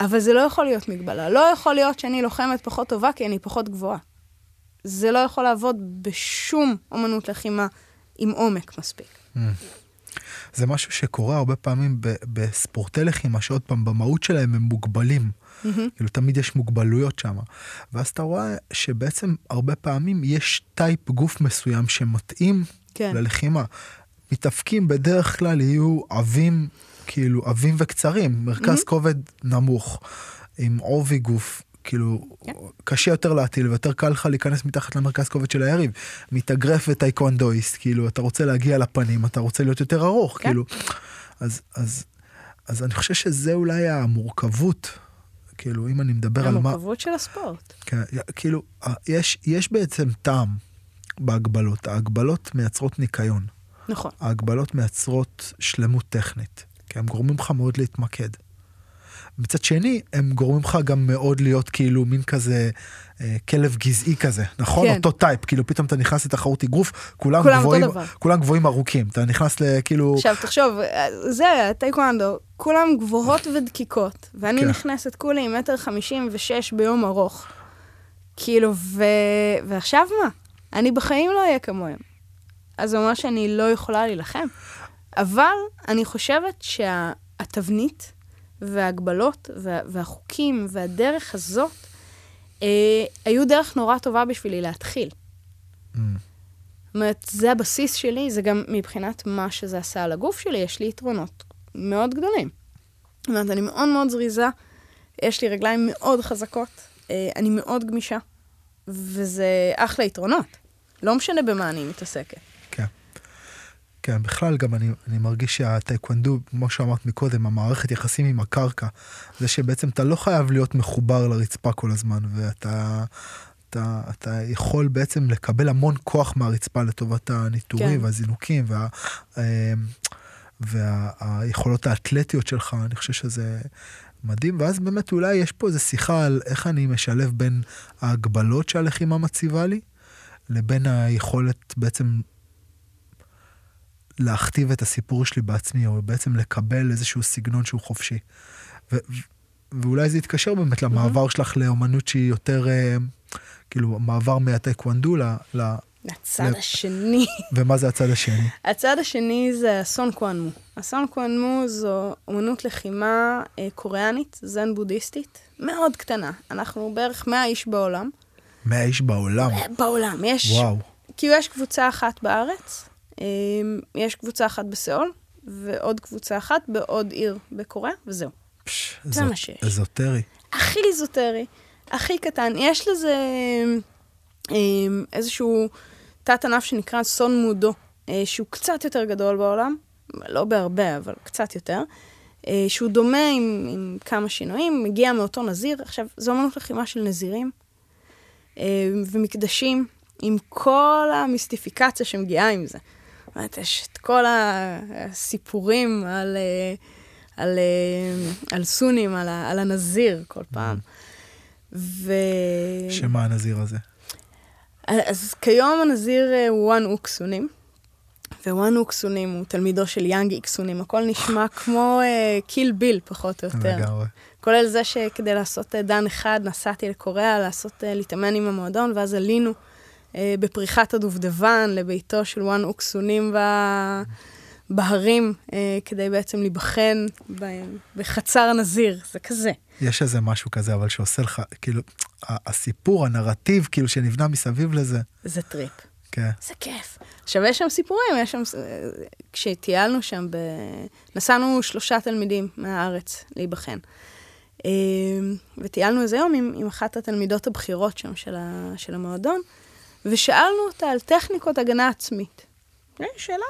אבל זה לא יכול להיות מגבלה. לא יכול להיות שאני לוחמת פחות טובה כי אני פחות גבוהה. זה לא יכול לעבוד בשום אומנות לחימה עם עומק מספיק. Mm. זה משהו שקורה הרבה פעמים בספורטי לחימה, שעוד פעם, במהות שלהם הם מוגבלים. Mm-hmm. כאילו, תמיד יש מוגבלויות שם. ואז אתה רואה שבעצם הרבה פעמים יש טייפ גוף מסוים שמתאים כן. ללחימה. מתאפקים בדרך כלל יהיו עבים כאילו עבים וקצרים, מרכז mm-hmm. כובד נמוך, עם עובי גוף, כאילו, yeah. כן. קשה יותר להטיל ויותר קל לך להיכנס מתחת למרכז כובד של היריב. מתאגרף וטייקונדויסט, כאילו, אתה רוצה להגיע לפנים, אתה רוצה להיות יותר ארוך, yeah. כן. כאילו. אז, אז, אז אני חושב שזה אולי המורכבות, כאילו, אם אני מדבר על מה... המורכבות של הספורט. כן, כאילו, יש, יש בעצם טעם בהגבלות. ההגבלות מייצרות ניקיון. נכון. ההגבלות מייצרות שלמות טכנית. כי הם גורמים לך מאוד להתמקד. מצד שני, הם גורמים לך גם מאוד להיות כאילו מין כזה אה, כלב גזעי כזה, נכון? כן. אותו type, כאילו פתאום אתה נכנס לתחרות אגרוף, כולם, כולם גבוהים, כולם גבוהים ארוכים, אתה נכנס לכאילו... עכשיו תחשוב, זה טייקוונדו, כולם גבוהות ודקיקות, ואני כן. נכנסת כולי עם מטר חמישים ושש ביום ארוך. כאילו, ו... ועכשיו מה? אני בחיים לא אהיה כמוהם. אז זה אומר שאני לא יכולה להילחם. אבל אני חושבת שהתבנית וההגבלות וה, והחוקים והדרך הזאת אה, היו דרך נורא טובה בשבילי להתחיל. Mm. זאת אומרת, זה הבסיס שלי, זה גם מבחינת מה שזה עשה על הגוף שלי, יש לי יתרונות מאוד גדולים. זאת אומרת, אני מאוד מאוד זריזה, יש לי רגליים מאוד חזקות, אה, אני מאוד גמישה, וזה אחלה יתרונות. לא משנה במה אני מתעסקת. כן, בכלל גם אני, אני מרגיש שהטייקוונדו, כמו שאמרת מקודם, המערכת יחסים עם הקרקע, זה שבעצם אתה לא חייב להיות מחובר לרצפה כל הזמן, ואתה אתה, אתה יכול בעצם לקבל המון כוח מהרצפה לטובת הניטורים כן. והזינוקים וה, אמ, והיכולות האתלטיות שלך, אני חושב שזה מדהים, ואז באמת אולי יש פה איזו שיחה על איך אני משלב בין ההגבלות שהלחימה מציבה לי, לבין היכולת בעצם להכתיב את הסיפור שלי בעצמי, או בעצם לקבל איזשהו סגנון שהוא חופשי. ו- ואולי זה יתקשר באמת למעבר שלך לאומנות שהיא יותר, אה, כאילו, מעבר מהטייקוונדו ל... ל... הצד ל- השני. ומה זה הצד השני? [LAUGHS] הצד השני זה אסון קוואנמו. אסון קוואנמו זו אומנות לחימה אה, קוריאנית, זן בודהיסטית, מאוד קטנה. אנחנו בערך 100 איש בעולם. 100 איש בעולם. בעולם, יש... וואו. כאילו יש קבוצה אחת בארץ, יש קבוצה אחת בסיאול, ועוד קבוצה אחת בעוד עיר בקוריאה, וזהו. פש, זה מה שיש. אזוטרי. הכי איזוטרי, הכי קטן. יש לזה אה, איזשהו תת ענף שנקרא סון מודו, אה, שהוא קצת יותר גדול בעולם, לא בהרבה, אבל קצת יותר, אה, שהוא דומה עם, עם כמה שינויים, מגיע מאותו נזיר. עכשיו, זו אמנות לחימה של נזירים אה, ומקדשים, עם כל המיסטיפיקציה שמגיעה עם זה. אומרת, יש את כל הסיפורים על... אה, על, אה, על סונים, על, על הנזיר כל פעם. ו... שמה הנזיר הזה? אז כיום הנזיר אה, הוא וואן אוקסונים, ווואן אוקסונים הוא תלמידו של יאנג איקסונים. הכל נשמע כמו אה, קיל ביל, פחות או יותר. לגמרי. כולל זה שכדי לעשות אה, דן אחד נסעתי לקוריאה, לעשות, אה, להתאמן עם המועדון, ואז עלינו אה, בפריחת הדובדבן לביתו של וואן אוקסונים ב... בהרים, אה, כדי בעצם להיבחן. בחצר הנזיר, זה כזה. יש איזה משהו כזה, אבל שעושה לך, כאילו, הסיפור, הנרטיב, כאילו, שנבנה מסביב לזה. זה טריפ. כן. זה כיף. עכשיו, יש שם סיפורים, יש שם... כשטיילנו שם, ב... נסענו שלושה תלמידים מהארץ להיבחן. אה, וטיילנו איזה יום עם, עם אחת התלמידות הבכירות שם של, ה... של המועדון, ושאלנו אותה על טכניקות הגנה עצמית. אה, שאלה,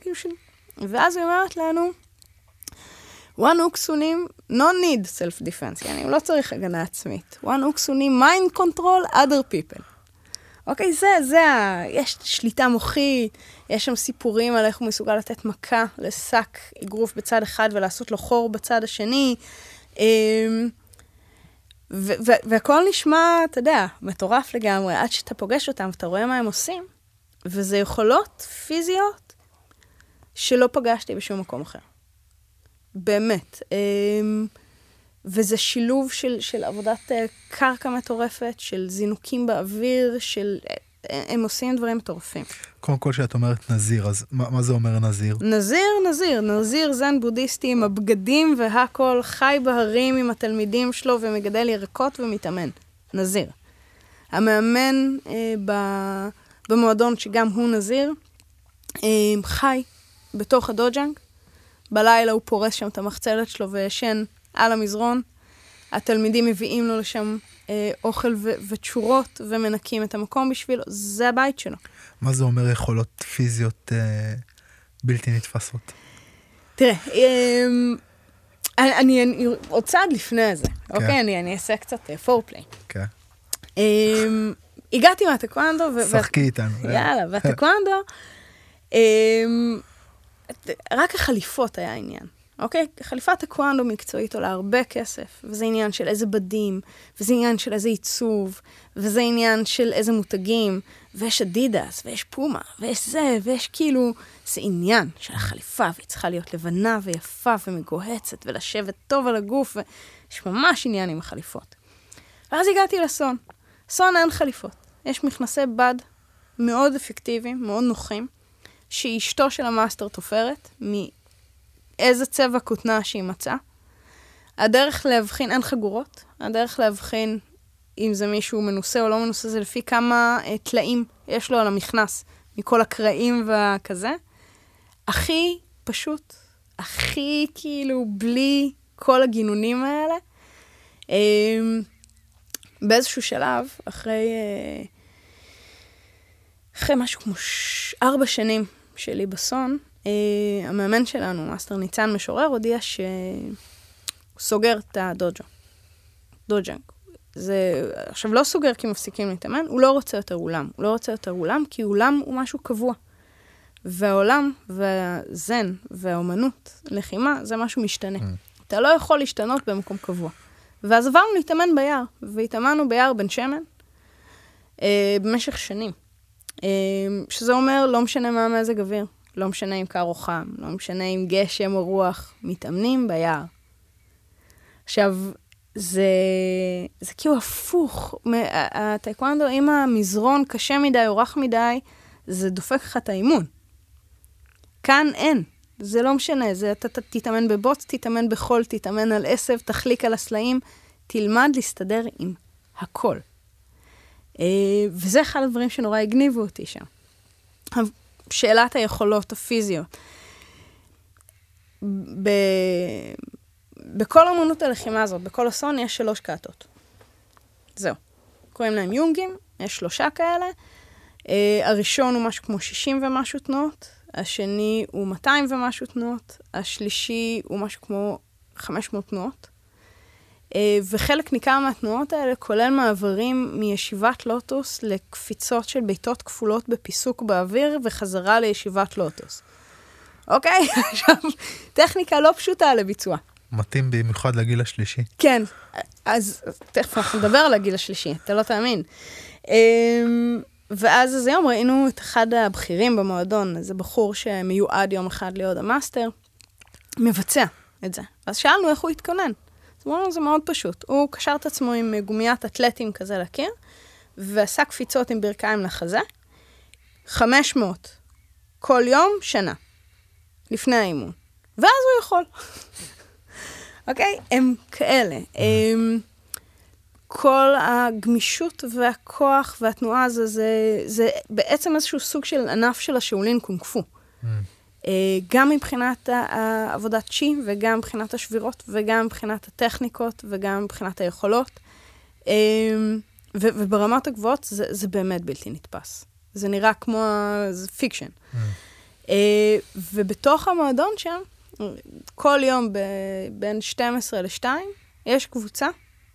כאילו של... ואז היא אומרת לנו, one אוקסונים, no need self-defense, yani הוא לא צריך הגנה עצמית. one אוקסונים, mind control other people. אוקיי, זה, זה ה... יש שליטה מוחית, יש שם סיפורים על איך הוא מסוגל לתת מכה לשק אגרוף בצד אחד ולעשות לו חור בצד השני. והכל נשמע, אתה יודע, מטורף לגמרי, עד שאתה פוגש אותם ואתה רואה מה הם עושים, וזה יכולות פיזיות שלא פגשתי בשום מקום אחר. באמת. אמ, וזה שילוב של, של עבודת אה, קרקע מטורפת, של זינוקים באוויר, של... הם עושים דברים מטורפים. קודם כל, כשאת אומרת נזיר, אז מה, מה זה אומר נזיר? נזיר, נזיר, נזיר זן בודהיסטי עם הבגדים והכל, חי בהרים עם התלמידים שלו ומגדל ירקות ומתאמן. נזיר. המאמן אה, ב, במועדון, שגם הוא נזיר, אה, חי בתוך הדוג'אנג. בלילה הוא פורס שם את המחצלת שלו וישן על המזרון. התלמידים מביאים לו לשם אה, אוכל ו- ותשורות ומנקים את המקום בשבילו. זה הבית שלו. מה זה אומר יכולות פיזיות אה, בלתי נתפסות? תראה, אמ, אני, אני, אני עוד צעד לפני זה, אוקיי? אני, אני אעשה קצת פורפליי. כן. אמ, הגעתי מהטקוונדו, ו- שחקי איתנו. אה. יאללה, [LAUGHS] והטקוונדו, אמ, רק החליפות היה העניין, אוקיי? חליפת טקוונדו מקצועית עולה הרבה כסף, וזה עניין של איזה בדים, וזה עניין של איזה עיצוב, וזה עניין של איזה מותגים, ויש אדידס, ויש פומה, ויש זה, ויש כאילו, זה עניין של החליפה, והיא צריכה להיות לבנה ויפה ומגוהצת, ולשבת טוב על הגוף, ויש ממש עניין עם החליפות. ואז הגעתי לסון. סון אין חליפות. יש מכנסי בד מאוד אפקטיביים, מאוד נוחים, שאשתו של המאסטר תופרת, מאיזה צבע כותנה שהיא מצאה. הדרך להבחין, אין חגורות, הדרך להבחין אם זה מישהו מנוסה או לא מנוסה, זה לפי כמה אה, טלאים יש לו על המכנס, מכל הקרעים והכזה. הכי פשוט, הכי כאילו בלי כל הגינונים האלה. אה, באיזשהו שלב, אחרי, אה, אחרי משהו כמו ש... ארבע שנים שלי בסון, המאמן שלנו, מאסטר ניצן משורר, הודיע שהוא סוגר את הדוג'ו. דוג'אנג. זה עכשיו לא סוגר כי מפסיקים להתאמן, הוא לא רוצה יותר אולם. הוא לא רוצה יותר אולם כי אולם הוא משהו קבוע. והעולם והזן והאומנות, לחימה, זה משהו משתנה. אתה לא יכול להשתנות במקום קבוע. ואז עברנו להתאמן ביער, והתאמנו ביער בן שמן אה, במשך שנים. אה, שזה אומר, לא משנה מה מזג אוויר, לא משנה אם קר או חם, לא משנה אם גשם או רוח, מתאמנים ביער. עכשיו, זה, זה כאילו הפוך. הטייקוונדו, אם המזרון קשה מדי או רך מדי, זה דופק לך את האימון. כאן אין. זה לא משנה, זה אתה תתאמן בבוץ, תתאמן בחול, תתאמן על עשב, תחליק על הסלעים, תלמד להסתדר עם הכל. אה, וזה אחד הדברים שנורא הגניבו אותי שם. שאלת היכולות הפיזיות. ב... בכל אמנות הלחימה הזאת, בכל אסון, יש שלוש קאטות. זהו. קוראים להם יונגים, יש שלושה כאלה. Uh, הראשון הוא משהו כמו 60 ומשהו תנועות, השני הוא 200 ומשהו תנועות, השלישי הוא משהו כמו 500 תנועות. אה, וחלק ניכר מהתנועות האלה כולל מעברים מישיבת לוטוס לקפיצות של בעיטות כפולות בפיסוק באוויר וחזרה לישיבת לוטוס. אוקיי? [LAUGHS] עכשיו, טכניקה לא פשוטה לביצוע. מתאים במיוחד לגיל השלישי. כן, אז תכף אנחנו נדבר על הגיל השלישי, אתה לא תאמין. אמ, ואז אז היום ראינו את אחד הבכירים במועדון, איזה בחור שמיועד יום אחד להיות המאסטר, מבצע את זה. אז שאלנו איך הוא התכונן. אז אמרנו, זה מאוד פשוט. הוא קשר את עצמו עם גומיית אתלטים כזה לקיר, ועשה קפיצות עם ברכיים לחזה, 500 כל יום, שנה, לפני האימון. ואז הוא יכול. [LAUGHS] אוקיי? הם כאלה. הם, כל הגמישות והכוח והתנועה הזו, זה, זה בעצם איזשהו סוג של ענף של השאולין קונג פו. ממ. גם מבחינת העבודת צ'י, וגם מבחינת השבירות, וגם מבחינת הטכניקות, וגם מבחינת היכולות. אמ, ו- וברמות הגבוהות זה, זה באמת בלתי נתפס. זה נראה כמו, fiction. ממ. אה, ובתוך המועדון שם, כל יום ב- בין 12 ל-2, יש קבוצה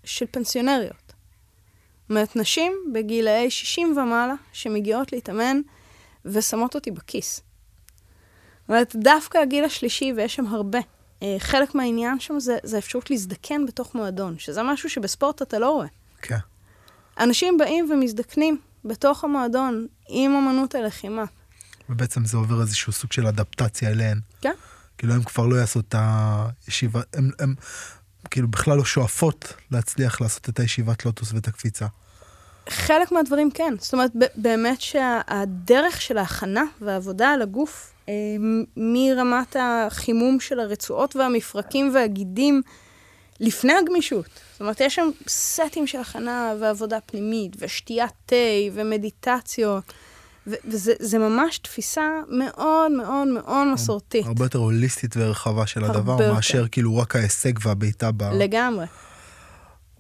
של פנסיונריות. זאת אומרת, נשים בגילאי 60 ומעלה שמגיעות להתאמן ושמות אותי בכיס. אומרת, דווקא הגיל השלישי, ויש שם הרבה, אה, חלק מהעניין שם זה, זה אפשרות להזדקן בתוך מועדון, שזה משהו שבספורט אתה לא רואה. כן. אנשים באים ומזדקנים בתוך המועדון עם אמנות הלחימה. ובעצם זה עובר איזשהו סוג של אדפטציה אליהן. כן. כאילו הם כבר לא יעשו את הישיבה, הם, הם כאילו בכלל לא שואפות להצליח לעשות את הישיבת לוטוס ואת הקפיצה. חלק מהדברים כן. זאת אומרת, באמת שהדרך של ההכנה והעבודה על הגוף, אה, מרמת החימום של הרצועות והמפרקים והגידים, לפני הגמישות. זאת אומרת, יש שם סטים של הכנה ועבודה פנימית, ושתיית תה ומדיטציות. וזה ממש תפיסה מאוד מאוד מאוד מסורתית. הרבה יותר הוליסטית ורחבה של הדבר, יותר. מאשר כאילו רק ההישג והבעיטה ב... לגמרי.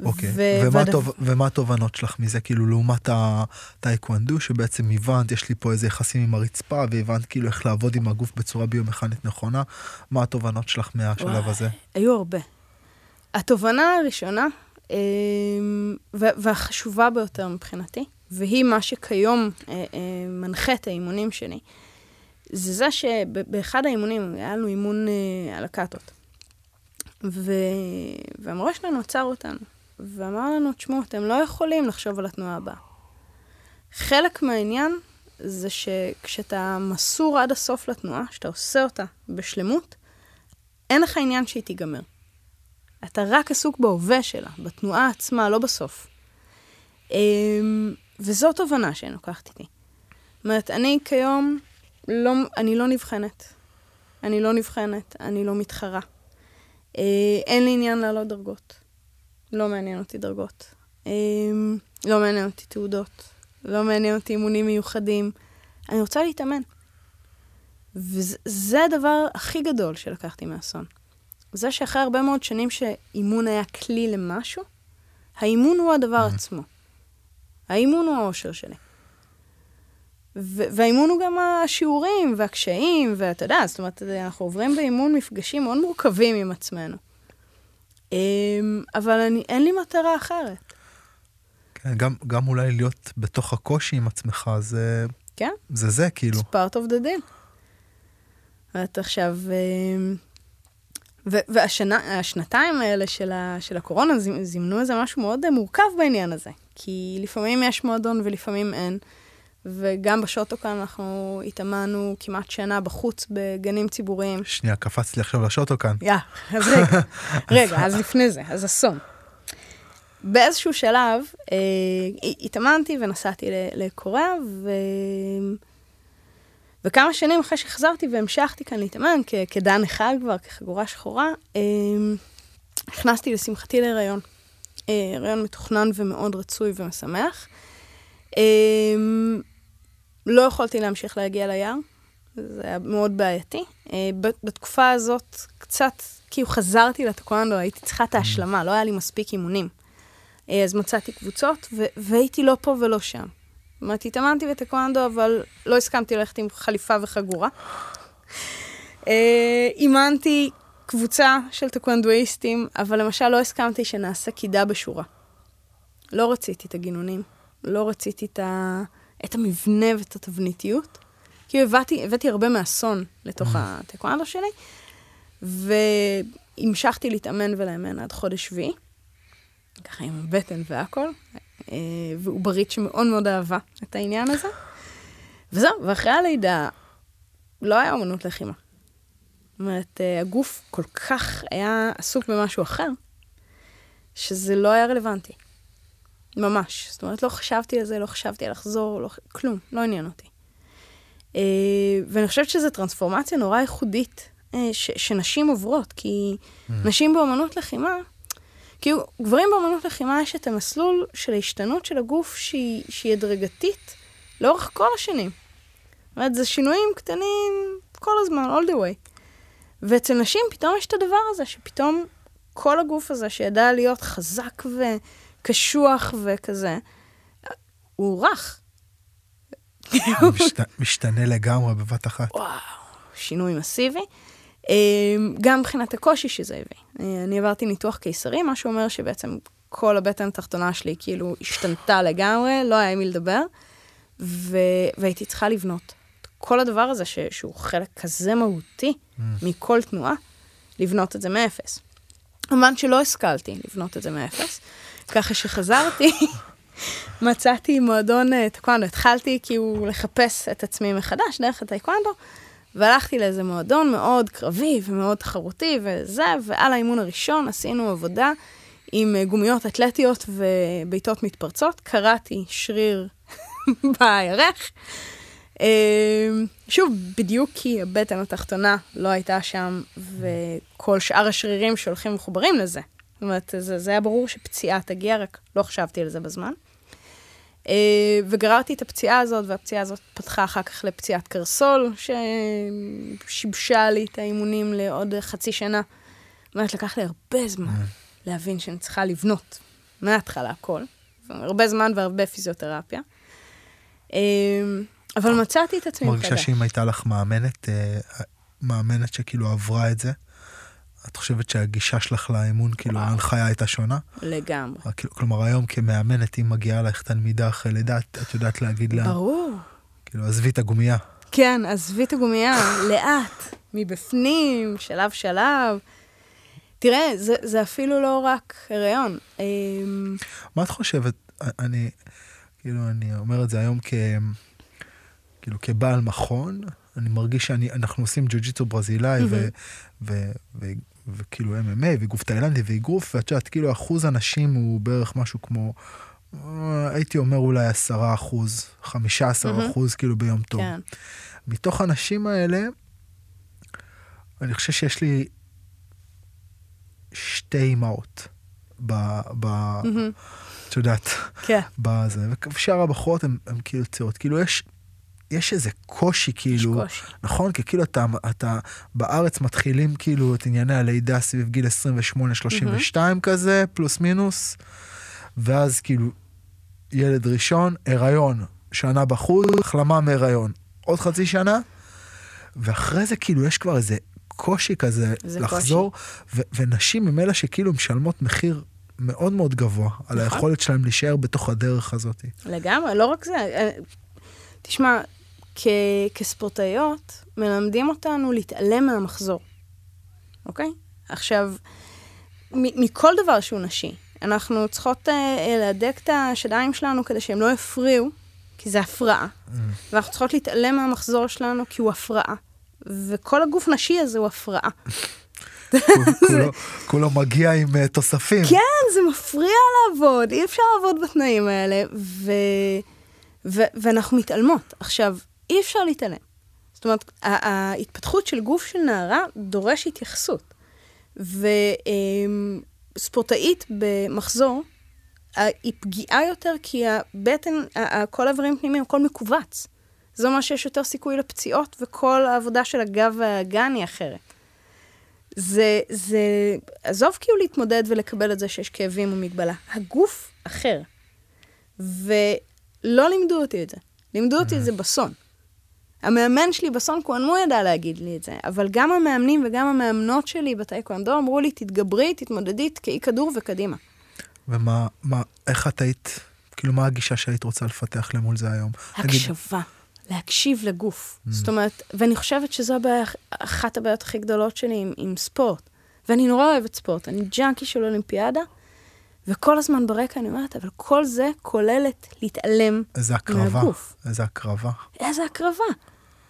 אוקיי, ו- ומה. טוב, ומה התובנות שלך מזה, כאילו לעומת הטייקוונדו, שבעצם הבנת, יש לי פה איזה יחסים עם הרצפה, והבנת כאילו איך לעבוד עם הגוף בצורה ביומכנית נכונה, מה התובנות שלך מהשלב הזה? היו הרבה. התובנה הראשונה, אמ, והחשובה ביותר מבחינתי, והיא מה שכיום אה, אה, מנחה את האימונים שלי, זה זה שבאחד האימונים, היה לנו אימון אה, על הקאטות. ו... והמורה שלנו עצר אותנו, ואמר לנו, תשמעו, אתם לא יכולים לחשוב על התנועה הבאה. חלק מהעניין זה שכשאתה מסור עד הסוף לתנועה, שאתה עושה אותה בשלמות, אין לך עניין שהיא תיגמר. אתה רק עסוק בהווה שלה, בתנועה עצמה, לא בסוף. אמ, וזאת תובנה שאני לוקחת איתי. זאת אומרת, אני כיום, לא, אני לא נבחנת. אני לא נבחנת, אני לא מתחרה. אה, אין לי עניין לעלות דרגות. לא מעניין אותי דרגות. אה, לא מעניין אותי תעודות. לא מעניין אותי אימונים מיוחדים. אני רוצה להתאמן. וזה הדבר הכי גדול שלקחתי מהאסון. זה שאחרי הרבה מאוד שנים שאימון היה כלי למשהו, האימון הוא הדבר mm-hmm. עצמו. האימון הוא האושר שלי. והאימון הוא גם השיעורים והקשיים, ואתה יודע, זאת אומרת, אנחנו עוברים באימון מפגשים מאוד מורכבים עם עצמנו. אמ, אבל אני, אין לי מטרה אחרת. כן, גם, גם אולי להיות בתוך הקושי עם עצמך, זה... כן. זה זה, כאילו. It's part of the deal. ואת עכשיו... אמ, והשנתיים האלה של, ה, של הקורונה זימנו איזה משהו מאוד מורכב בעניין הזה. כי לפעמים יש מועדון ולפעמים אין. וגם בשוטוקן אנחנו התאמנו כמעט שנה בחוץ בגנים ציבוריים. שנייה, קפץ לי עכשיו לשוטוקן. יא, אז רגע, [LAUGHS] רגע, אז לפני זה, אז אסון. באיזשהו שלב אה, התאמנתי ונסעתי לקוריאה, ו... וכמה שנים אחרי שחזרתי והמשכתי כאן להתאמן כ- כדן אחד כבר, כחגורה שחורה, אה, נכנסתי לשמחתי להיריון. אה, הריון מתוכנן ומאוד רצוי ומשמח. אה, לא יכולתי להמשיך להגיע ליער, זה היה מאוד בעייתי. אה, בתקופה הזאת קצת, כאילו חזרתי לטקוונדו, הייתי צריכה את ההשלמה, לא היה לי מספיק אימונים. אה, אז מצאתי קבוצות, והייתי לא פה ולא שם. זאת אומרת, התאמנתי בטקוונדו, אבל לא הסכמתי ללכת עם חליפה וחגורה. אה, אימנתי קבוצה של טקוונדואיסטים, אבל למשל לא הסכמתי שנעשה קידה בשורה. לא רציתי את הגינונים, לא רציתי את, ה... את המבנה ואת התבניתיות. כאילו הבאתי, הבאתי הרבה מאסון לתוך mm. הטקוונדו שלי, והמשכתי להתאמן ולאמן עד חודש שביעי. ככה עם הבטן והכל, אה, ועוברית שמאוד מאוד אהבה את העניין הזה. וזהו, ואחרי הלידה לא היה אמנות לחימה. זאת אומרת, אה, הגוף כל כך היה עסוק במשהו אחר, שזה לא היה רלוונטי. ממש. זאת אומרת, לא חשבתי על זה, לא חשבתי על לחזור, לא, כלום, לא עניין אותי. אה, ואני חושבת שזו טרנספורמציה נורא ייחודית ש, שנשים עוברות, כי mm. נשים באמנות לחימה כאילו, גברים באמנות לחימה יש את המסלול של ההשתנות של הגוף שהיא, שהיא הדרגתית לאורך כל השנים. זאת אומרת, זה שינויים קטנים כל הזמן, all the way. ואצל נשים פתאום יש את הדבר הזה, שפתאום כל הגוף הזה שידע להיות חזק וקשוח וכזה, הוא רך. משת, משתנה לגמרי בבת אחת. וואו, שינוי מסיבי. אמ, גם מבחינת הקושי שזה הביא. אה, אני עברתי ניתוח קיסרי, מה שאומר שבעצם כל הבטן התחתונה שלי כאילו השתנתה לגמרי, לא היה עם מי לדבר, ו... והייתי צריכה לבנות. כל הדבר הזה, ש... שהוא חלק כזה מהותי ממ. מכל תנועה, לבנות את זה מאפס. כמובן שלא השכלתי לבנות את זה מאפס, ככה שחזרתי, [LAUGHS] מצאתי מועדון אה, טקוונדו, התחלתי כאילו לחפש את עצמי מחדש דרך הטאקוונדו, והלכתי לאיזה מועדון מאוד קרבי ומאוד תחרותי וזה, ועל האימון הראשון עשינו עבודה עם אה, גומיות אתלטיות ובעיטות מתפרצות. קראתי שריר [LAUGHS] בירך. אה, שוב, בדיוק כי הבטן התחתונה לא הייתה שם, וכל שאר השרירים שהולכים מחוברים לזה. זאת אומרת, זה, זה היה ברור שפציעה תגיע, רק לא חשבתי על זה בזמן. אה, וגררתי את הפציעה הזאת, והפציעה הזאת פתחה אחר כך לפציעת קרסול, ששיבשה לי את האימונים לעוד חצי שנה. זאת אומרת, לקח לי הרבה זמן אה. להבין שאני צריכה לבנות מההתחלה הכל. הרבה זמן והרבה פיזיותרפיה. אה, אבל מצאתי את עצמי... מרגישה שאם הייתה לך מאמנת, מאמנת שכאילו עברה את זה, את חושבת שהגישה שלך לאימון, כאילו ההנחיה הייתה שונה? לגמרי. כאילו, כלומר, היום כמאמנת, אם מגיעה לך תלמידה אחרי לידה, את יודעת להגיד לה... ברור. כאילו, עזבי את הגומייה. כן, עזבי את הגומייה, [LAUGHS] לאט, מבפנים, שלב שלב. תראה, זה, זה אפילו לא רק הריון. אמ, מה את חושבת, אני, כאילו, אני אומר את זה היום כ... כאילו, כבעל מכון, אני מרגיש שאנחנו עושים ג'ו-ג'יצו ברזילאי, mm-hmm. וכאילו MMA וגוף תאילנדי ואגרוף, ואת יודעת, כאילו אחוז הנשים הוא בערך משהו כמו, אה, הייתי אומר אולי עשרה אחוז, חמישה עשר אחוז, כאילו ביום טוב. כן. מתוך הנשים האלה, אני חושב שיש לי שתי אמהות. ב... ב... את יודעת, כן. בזה, ושאר הבחורות הן כאילו צעירות, כאילו יש יש איזה קושי כאילו, יש קושי. נכון? כי כאילו אתה, אתה בארץ מתחילים כאילו את ענייני הלידה סביב גיל 28-32 mm-hmm. כזה, פלוס מינוס, ואז כאילו ילד ראשון, הריון, שנה בחוץ, החלמה מהריון, עוד חצי שנה, ואחרי זה כאילו יש כבר איזה קושי כזה לחזור, ו- ונשים הם אלה שכאילו משלמות מחיר מאוד מאוד גבוה נכון. על היכולת שלהם להישאר בתוך הדרך הזאת. לגמרי, לא רק זה. אה, תשמע, כ- כספורטאיות, מלמדים אותנו להתעלם מהמחזור, אוקיי? עכשיו, מ- מכל דבר שהוא נשי, אנחנו צריכות uh, להדק את השדיים שלנו כדי שהם לא יפריעו, כי זה הפרעה. Mm. ואנחנו צריכות להתעלם מהמחזור שלנו כי הוא הפרעה. וכל הגוף נשי הזה הוא הפרעה. [LAUGHS] כולו- כולו מגיע עם אה, תוספים. כן, זה מפריע לעבוד, אי אפשר לעבוד בתנאים האלה, ו... ו... ואנחנו מתעלמות. עכשיו, אי אפשר להתעלם. זאת אומרת, ההתפתחות של גוף של נערה דורש התייחסות. וספורטאית במחזור, ה- היא פגיעה יותר כי הבטן, כל האיברים פנימיים, הכל מכווץ. זה אומר שיש יותר סיכוי לפציעות, וכל העבודה של הגב והאגן היא אחרת. זה, זה, עזוב כאילו להתמודד ולקבל את זה שיש כאבים ומגבלה. הגוף אחר. ולא לימדו אותי את זה. לימדו אותי את זה בסון. המאמן שלי בסון קואנמו ידע להגיד לי את זה, אבל גם המאמנים וגם המאמנות שלי בטייקוונדו אמרו לי, תתגברי, תתמודדי, תקעי כדור וקדימה. ומה, מה, איך את היית, כאילו, מה הגישה שהיית רוצה לפתח למול זה היום? נגיד, הקשבה, להקשיב לגוף. זאת אומרת, ואני חושבת שזו הבעיה, אחת הבעיות הכי גדולות שלי עם, עם ספורט. ואני נורא אוהבת ספורט, אני ג'אנקי של אולימפיאדה, וכל הזמן ברקע אני אומרת, אבל כל זה כוללת להתעלם איזה הקרבה, מהגוף. איזה הקרבה. איזה הקרבה.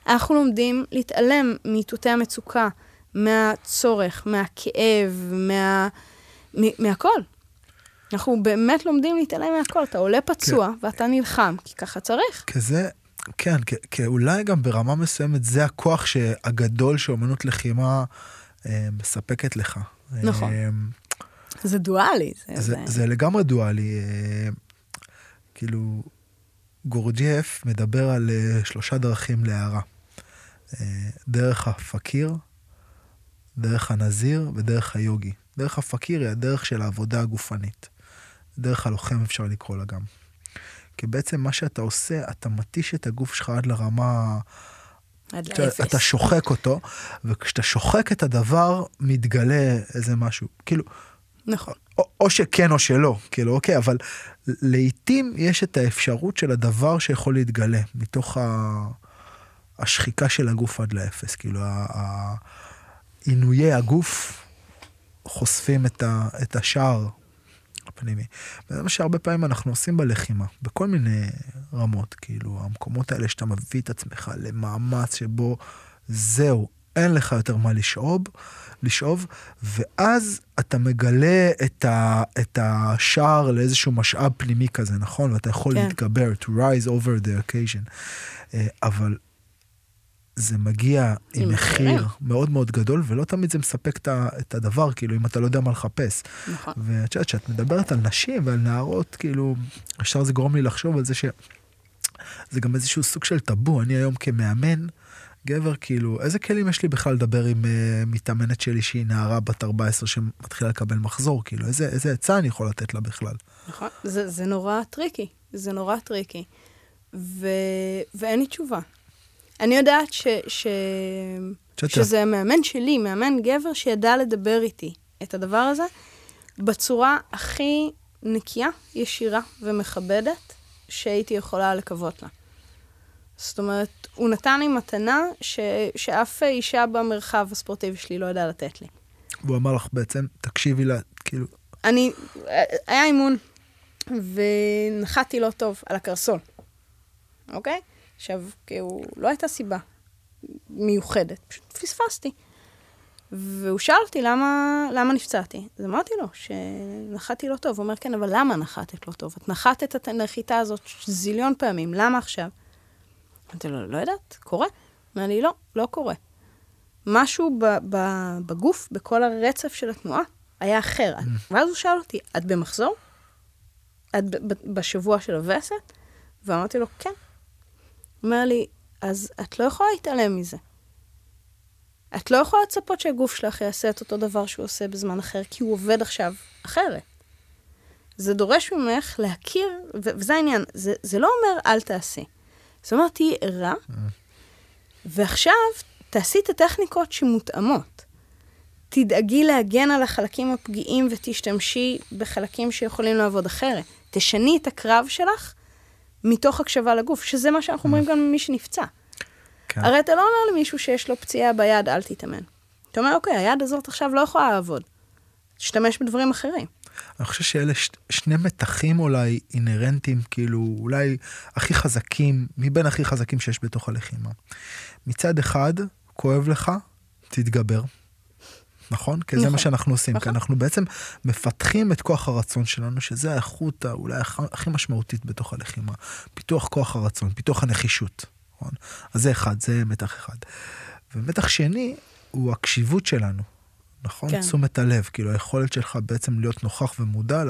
אנחנו לומדים להתעלם מאיתותי המצוקה, מהצורך, מהכאב, מה... מ- מהכל. אנחנו באמת לומדים להתעלם מהכל. אתה עולה פצוע ואתה נלחם, כי ככה צריך. כזה, כן, כ- כאולי גם ברמה מסוימת זה הכוח הגדול שאומנות לחימה אה, מספקת לך. נכון. אה, זה דואלי. זה, זה, זה לגמרי דואלי. אה, כאילו, גורג'ייף מדבר על אה, שלושה דרכים להערה. אה, דרך הפקיר, דרך הנזיר ודרך היוגי. דרך הפקיר היא הדרך של העבודה הגופנית. דרך הלוחם אפשר לקרוא לה גם. כי בעצם מה שאתה עושה, אתה מתיש את הגוף שלך עד לרמה... עד לאפס. אתה שוחק אותו, וכשאתה שוחק את הדבר, מתגלה איזה משהו. כאילו, נכון. או, או שכן או שלא, כאילו, אוקיי, אבל לעתים יש את האפשרות של הדבר שיכול להתגלה מתוך ה... השחיקה של הגוף עד לאפס, כאילו, עינויי הגוף חושפים את, ה... את השער הפנימי. וזה מה שהרבה פעמים אנחנו עושים בלחימה, בכל מיני רמות, כאילו, המקומות האלה שאתה מביא את עצמך למאמץ שבו זהו, אין לך יותר מה לשאוב, לשאוב, ואז אתה מגלה את, ה, את השער לאיזשהו משאב פנימי כזה, נכון? ואתה יכול כן. להתגבר, to rise over the occasion. אה, אבל זה מגיע עם מחיר. מאוד מאוד גדול, ולא תמיד זה מספק את הדבר, כאילו, אם אתה לא יודע מה לחפש. נכון. ואת יודעת, כשאת מדברת על נשים ועל נערות, כאילו, ישר זה גורם לי לחשוב על זה ש... זה גם איזשהו סוג של טאבו. אני היום כמאמן, גבר, כאילו, איזה כלים יש לי בכלל לדבר עם uh, מתאמנת שלי שהיא נערה בת 14 שמתחילה לקבל מחזור? כאילו, איזה, איזה עצה אני יכול לתת לה בכלל? נכון. זה, זה נורא טריקי. זה נורא טריקי. ו... ואין לי תשובה. אני יודעת ש... ש... שזה המאמן שלי, מאמן גבר שידע לדבר איתי את הדבר הזה בצורה הכי נקייה, ישירה ומכבדת שהייתי יכולה לקוות לה. זאת אומרת, הוא נתן לי מתנה ש... שאף אישה במרחב הספורטיבי שלי לא ידעה לתת לי. והוא אמר לך בעצם, תקשיבי לה, כאילו, אני, היה אימון, ונחתתי לא טוב על הקרסול, אוקיי? עכשיו, כאילו, לא הייתה סיבה מיוחדת, פשוט פספסתי. והוא שאל אותי למה, למה נפצעתי. אז אמרתי לו שנחתתי לא טוב. הוא אומר, כן, אבל למה נחתת לא טוב? את נחתת את הנחיתה הזאת זיליון פעמים, למה עכשיו? אמרתי לו, לא יודעת, קורה. אמר לי, לא, לא קורה. משהו ב- ב- בגוף, בכל הרצף של התנועה, היה אחר. ואז הוא שאל אותי, את במחזור? את ב- ב- בשבוע של הווסת? ואמרתי לו, כן. אומר לי, אז את לא יכולה להתעלם מזה. את לא יכולה לצפות שהגוף שלך יעשה את אותו דבר שהוא עושה בזמן אחר, כי הוא עובד עכשיו אחרת. זה דורש ממך להכיר, ו- וזה העניין, זה, זה לא אומר אל תעשי. זה אומר תהיי ערה, ועכשיו תעשי את הטכניקות שמותאמות. תדאגי להגן על החלקים הפגיעים ותשתמשי בחלקים שיכולים לעבוד אחרת. תשני את הקרב שלך מתוך הקשבה לגוף, שזה מה שאנחנו אומרים גם למי שנפצע. כן. הרי אתה לא אומר למישהו שיש לו פציעה ביד, אל תתאמן. אתה אומר, אוקיי, היד הזאת עכשיו לא יכולה לעבוד. תשתמש בדברים אחרים. אני חושב שאלה ש... שני מתחים אולי אינהרנטיים, כאילו אולי הכי חזקים, מבין הכי חזקים שיש בתוך הלחימה. מצד אחד, כואב לך, תתגבר. נכון? כי זה נכון. מה שאנחנו עושים, כי נכון. אנחנו בעצם מפתחים את כוח הרצון שלנו, שזה האיכות אולי הכ- הכי משמעותית בתוך הלחימה. פיתוח כוח הרצון, פיתוח הנחישות, נכון? אז זה אחד, זה מתח אחד. ומתח שני הוא הקשיבות שלנו, נכון? כן. תשומת הלב, כאילו היכולת שלך בעצם להיות נוכח ומודע ל-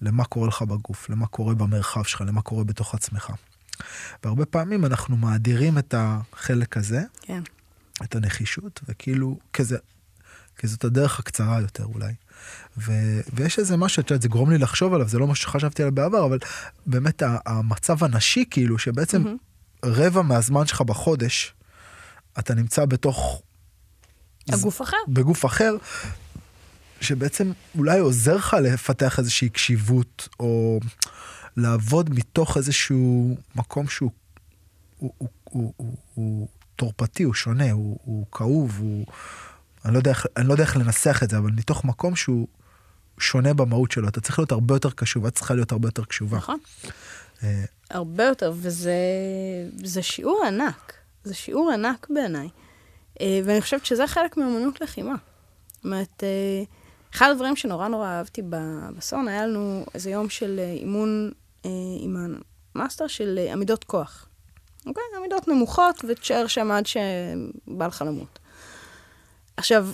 למה קורה לך בגוף, למה קורה במרחב שלך, למה קורה בתוך עצמך. והרבה פעמים אנחנו מאדירים את החלק הזה, כן. את הנחישות, וכאילו, כזה, כי זאת הדרך הקצרה יותר אולי. ו, ויש איזה משהו, את יודעת, זה גורם לי לחשוב עליו, זה לא משהו שחשבתי עליו בעבר, אבל באמת המצב הנשי, כאילו, שבעצם מהמם. רבע מהזמן שלך בחודש, אתה נמצא בתוך... הגוף אחר. בגוף אחר, שבעצם אולי עוזר לך לפתח איזושהי קשיבות, או לעבוד מתוך איזשהו מקום שהוא הוא, הוא, הוא, הוא, הוא טורפתי, הוא שונה, הוא, הוא כאוב, הוא... אני לא, יודע אני לא יודע איך לנסח את זה, אבל מתוך מקום שהוא שונה במהות שלו. אתה צריך להיות הרבה יותר קשוב, את צריכה להיות הרבה יותר קשובה. נכון. אה, הרבה יותר, וזה זה שיעור ענק. זה שיעור ענק בעיניי. אה, ואני חושבת שזה חלק מאמנות לחימה. זאת אומרת, אה, אחד הדברים שנורא נורא אהבתי בסון, היה לנו איזה יום של אימון עם המאסטר של עמידות כוח. אוקיי? עמידות נמוכות, ותשאר שם עד שבא לך למות. עכשיו,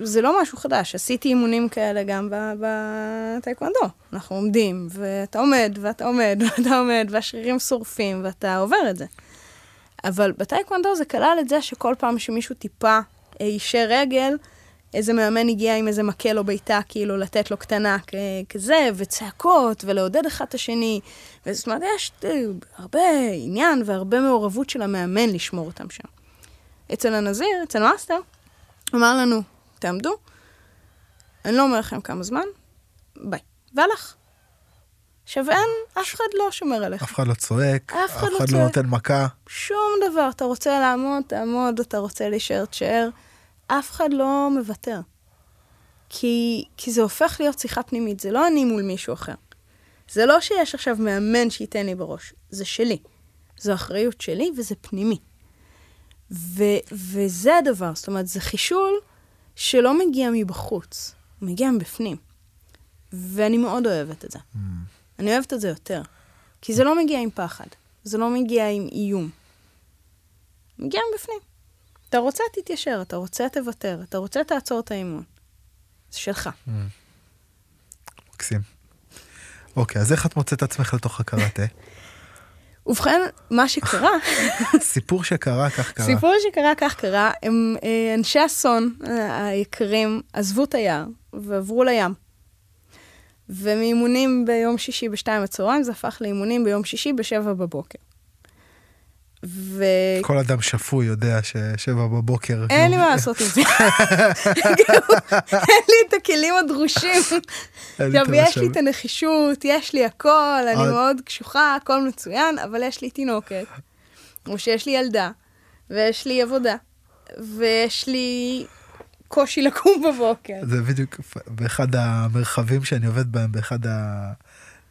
זה לא משהו חדש, עשיתי אימונים כאלה גם בטייקוונדו. אנחנו עומדים, ואתה עומד, ואתה עומד, [LAUGHS] ואתה עומד, והשרירים שורפים, ואתה עובר את זה. אבל בטייקוונדו זה כלל את זה שכל פעם שמישהו טיפה אה, יישר רגל, איזה מאמן הגיע עם איזה מקל או בעיטה, כאילו לתת לו קטנה כזה, וצעקות, ולעודד אחד את השני. וזאת אומרת, יש אה, הרבה עניין והרבה מעורבות של המאמן לשמור אותם שם. אצל הנזיר, אצל מאסטר, אמר לנו, תעמדו, אני לא אומר לכם כמה זמן, ביי. והלך. עכשיו אין, אף אחד לא שומר עליך. אף אחד לא צועק, אף אחד לא לא צועק. נותן מכה. שום דבר. אתה רוצה לעמוד, תעמוד, אתה רוצה להישאר, תשאר. אף אחד לא מוותר. כי, כי זה הופך להיות שיחה פנימית, זה לא אני מול מישהו אחר. זה לא שיש עכשיו מאמן שייתן לי בראש, זה שלי. זו אחריות שלי וזה פנימי. ו, וזה הדבר, זאת אומרת, זה חישול שלא מגיע מבחוץ, הוא מגיע מבפנים. ואני מאוד אוהבת את זה. אני אוהבת את זה יותר. כי זה לא מגיע עם פחד, זה לא מגיע עם איום. מגיע מבפנים. אתה רוצה, תתיישר, אתה רוצה, תוותר, אתה רוצה, תעצור את האימון. זה שלך. מקסים. אוקיי, אז איך את מוצאת עצמך לתוך הקראטה? [LAUGHS] ובכן, מה שקרה, סיפור שקרה, כך קרה. סיפור שקרה כך קרה, הם אה, אנשי אסון אה, היקרים עזבו את היער ועברו לים. ומאימונים ביום שישי בשתיים בצהריים זה הפך לאימונים ביום שישי בשבע בבוקר. ואין כל אדם שפוי יודע ששבע בבוקר... לי מה לעשות עם זה. [LAUGHS] אין לי את הכלים הדרושים. אין עכשיו, יש לי. את הנחישות, יש לי הכל, אני מאוד קשוחה, הכל מצוין, אבל יש לי תינוקת, או שיש לי ילדה, ויש לי עבודה, ויש לי קושי לקום בבוקר. זה בדיוק באחד המרחבים שאני עובד בהם, באחד ה...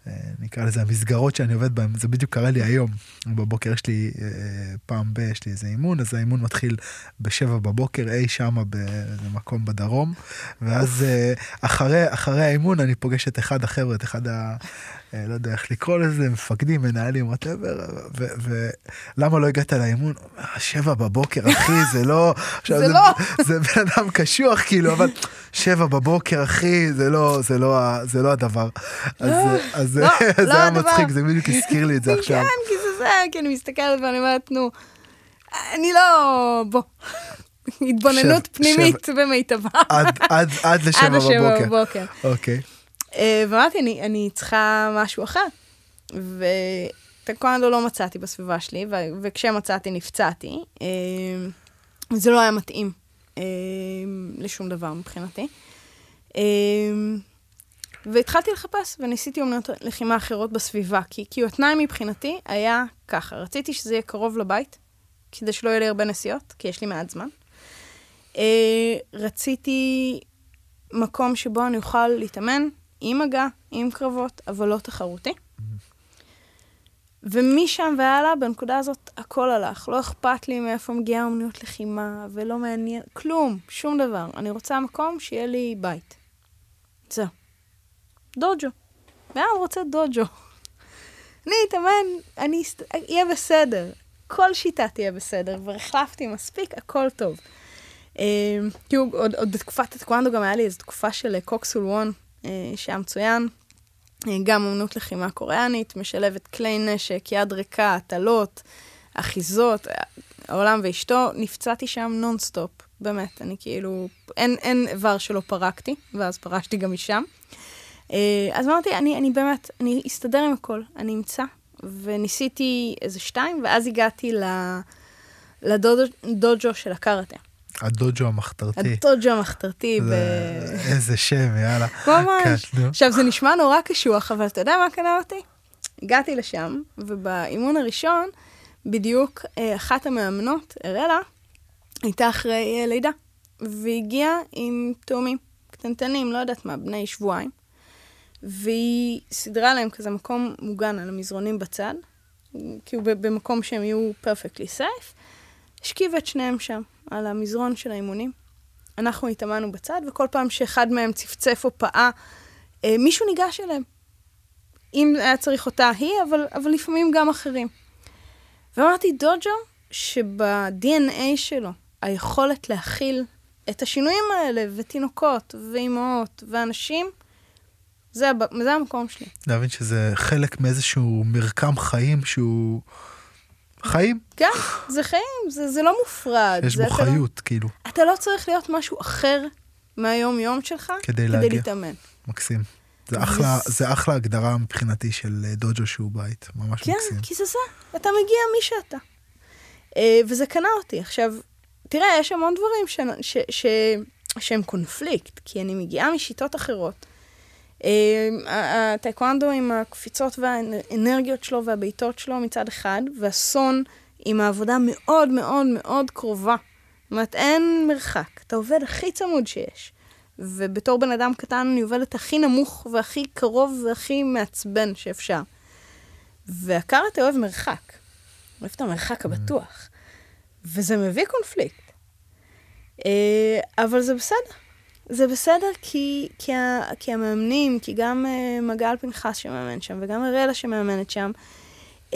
אה, נקרא לזה המסגרות שאני עובד בהם, זה בדיוק קרה לי היום. בבוקר יש לי, אה, פעם ב- יש לי איזה אימון, אז האימון מתחיל בשבע בבוקר, אי שמה באיזה מקום בדרום, ואז אה, אחרי, אחרי האימון אני פוגש את אחד החבר'ה, את אחד ה... אה, לא יודע איך לקרוא לזה, מפקדים, מנהלים, וואטאבר, ולמה לא הגעת לאימון? שבע בבוקר, אחי, [LAUGHS] זה לא... עכשיו, זה לא. זה בן אדם קשוח, כאילו, אבל שבע בבוקר, אחי, זה לא, זה לא, זה לא הדבר. אז, אז לא, [LAUGHS] זה לא היה הדבר. מצחיק, זה בדיוק הזכיר לי את זה [LAUGHS] עכשיו. כן, כי זה זה, כי אני מסתכלת ואני אומרת, נו, אני לא... בוא. התבוננות פנימית במיטבה. עד, עד, עד לשבע עד השבע בבוקר. בבוקר. אוקיי. אה, ואמרתי, אני, אני צריכה משהו אחר. וטקוונדו לא מצאתי בסביבה שלי, ו- וכשמצאתי נפצעתי. אה, זה לא היה מתאים אה, לשום דבר מבחינתי. אה, והתחלתי לחפש, וניסיתי אומנות לחימה אחרות בסביבה, כי, כי התנאי מבחינתי היה ככה, רציתי שזה יהיה קרוב לבית, כדי שלא יהיה לי הרבה נסיעות, כי יש לי מעט זמן. אה, רציתי מקום שבו אני אוכל להתאמן עם מגע, עם קרבות, אבל לא תחרותי. ומשם והלאה, בנקודה הזאת, הכל הלך. לא אכפת לי מאיפה מגיעה אומניות לחימה, ולא מעניין, כלום, שום דבר. אני רוצה מקום שיהיה לי בית. זהו. דוג'ו. בן רוצה דוג'ו. [LAUGHS] אני אתאמן, אני אהיה בסדר. כל שיטה תהיה בסדר, כבר החלפתי מספיק, הכל טוב. כי עוד, עוד בתקופת הטקוונדו גם היה לי איזו תקופה של קוקסול וון, אה, שהיה מצוין. אה, גם אמנות לחימה קוריאנית, משלבת כלי נשק, יד ריקה, הטלות, אחיזות, העולם ואשתו. נפצעתי שם נונסטופ, באמת, אני כאילו, אין, אין איבר שלא פרקתי, ואז פרשתי גם משם. אה, אז אמרתי, אני, אני באמת, אני אסתדר עם הכל, אני אמצא. וניסיתי איזה שתיים, ואז הגעתי לדוג'ו של הקארטה. הדוג'ו המחתרתי. הדוג'ו המחתרתי. ב... איזה שם, יאללה. ממש. עכשיו, זה נשמע נורא קשוח, אבל אתה יודע מה קנה אותי? הגעתי לשם, ובאימון הראשון, בדיוק אה, אחת המאמנות, אראלה, הייתה אחרי אה, לידה, והגיעה עם תאומים קטנטנים, לא יודעת מה, בני שבועיים. והיא סידרה להם כזה מקום מוגן על המזרונים בצד, כאילו במקום שהם יהיו פרפקטלי סייף, השכיבה את שניהם שם, על המזרון של האימונים. אנחנו התאמנו בצד, וכל פעם שאחד מהם צפצף או פעע, אה, מישהו ניגש אליהם. אם היה צריך אותה היא, אבל, אבל לפעמים גם אחרים. ואמרתי, דוג'ו, שב-DNA שלו, היכולת להכיל את השינויים האלה, ותינוקות, ואימהות, ואנשים, זה, זה המקום שלי. להבין שזה חלק מאיזשהו מרקם חיים שהוא... חיים. כן, זה חיים, זה, זה לא מופרד. יש בו לא- חיות, לא, כאילו. אתה לא צריך להיות משהו אחר מהיום-יום שלך כדי, כדי להגיע. להתאמן. מקסים. זה אחלה, זה אחלה הגדרה מבחינתי של אה, דוג'ו שהוא בית, ממש כן, מקסים. כן, כי זה זה, אתה מגיע מי שאתה. אה, וזה קנה אותי. עכשיו, תראה, יש המון דברים ש, ש, ש, שהם קונפליקט, כי אני מגיעה משיטות אחרות. אה, הטייקוונדו עם הקפיצות והאנרגיות שלו והבעיטות שלו מצד אחד, והסון עם העבודה מאוד מאוד מאוד קרובה. זאת אומרת, אין מרחק, אתה עובד הכי צמוד שיש. ובתור בן אדם קטן אני עובדת הכי נמוך והכי קרוב והכי מעצבן שאפשר. והקארטה אוהב מרחק. אוהב את המרחק הבטוח. וזה מביא קונפליקט. אה, אבל זה בסדר. זה בסדר כי, כי, ה, כי המאמנים, כי גם uh, מגל פנחס שמאמן שם, וגם אראלה שמאמנת שם, um,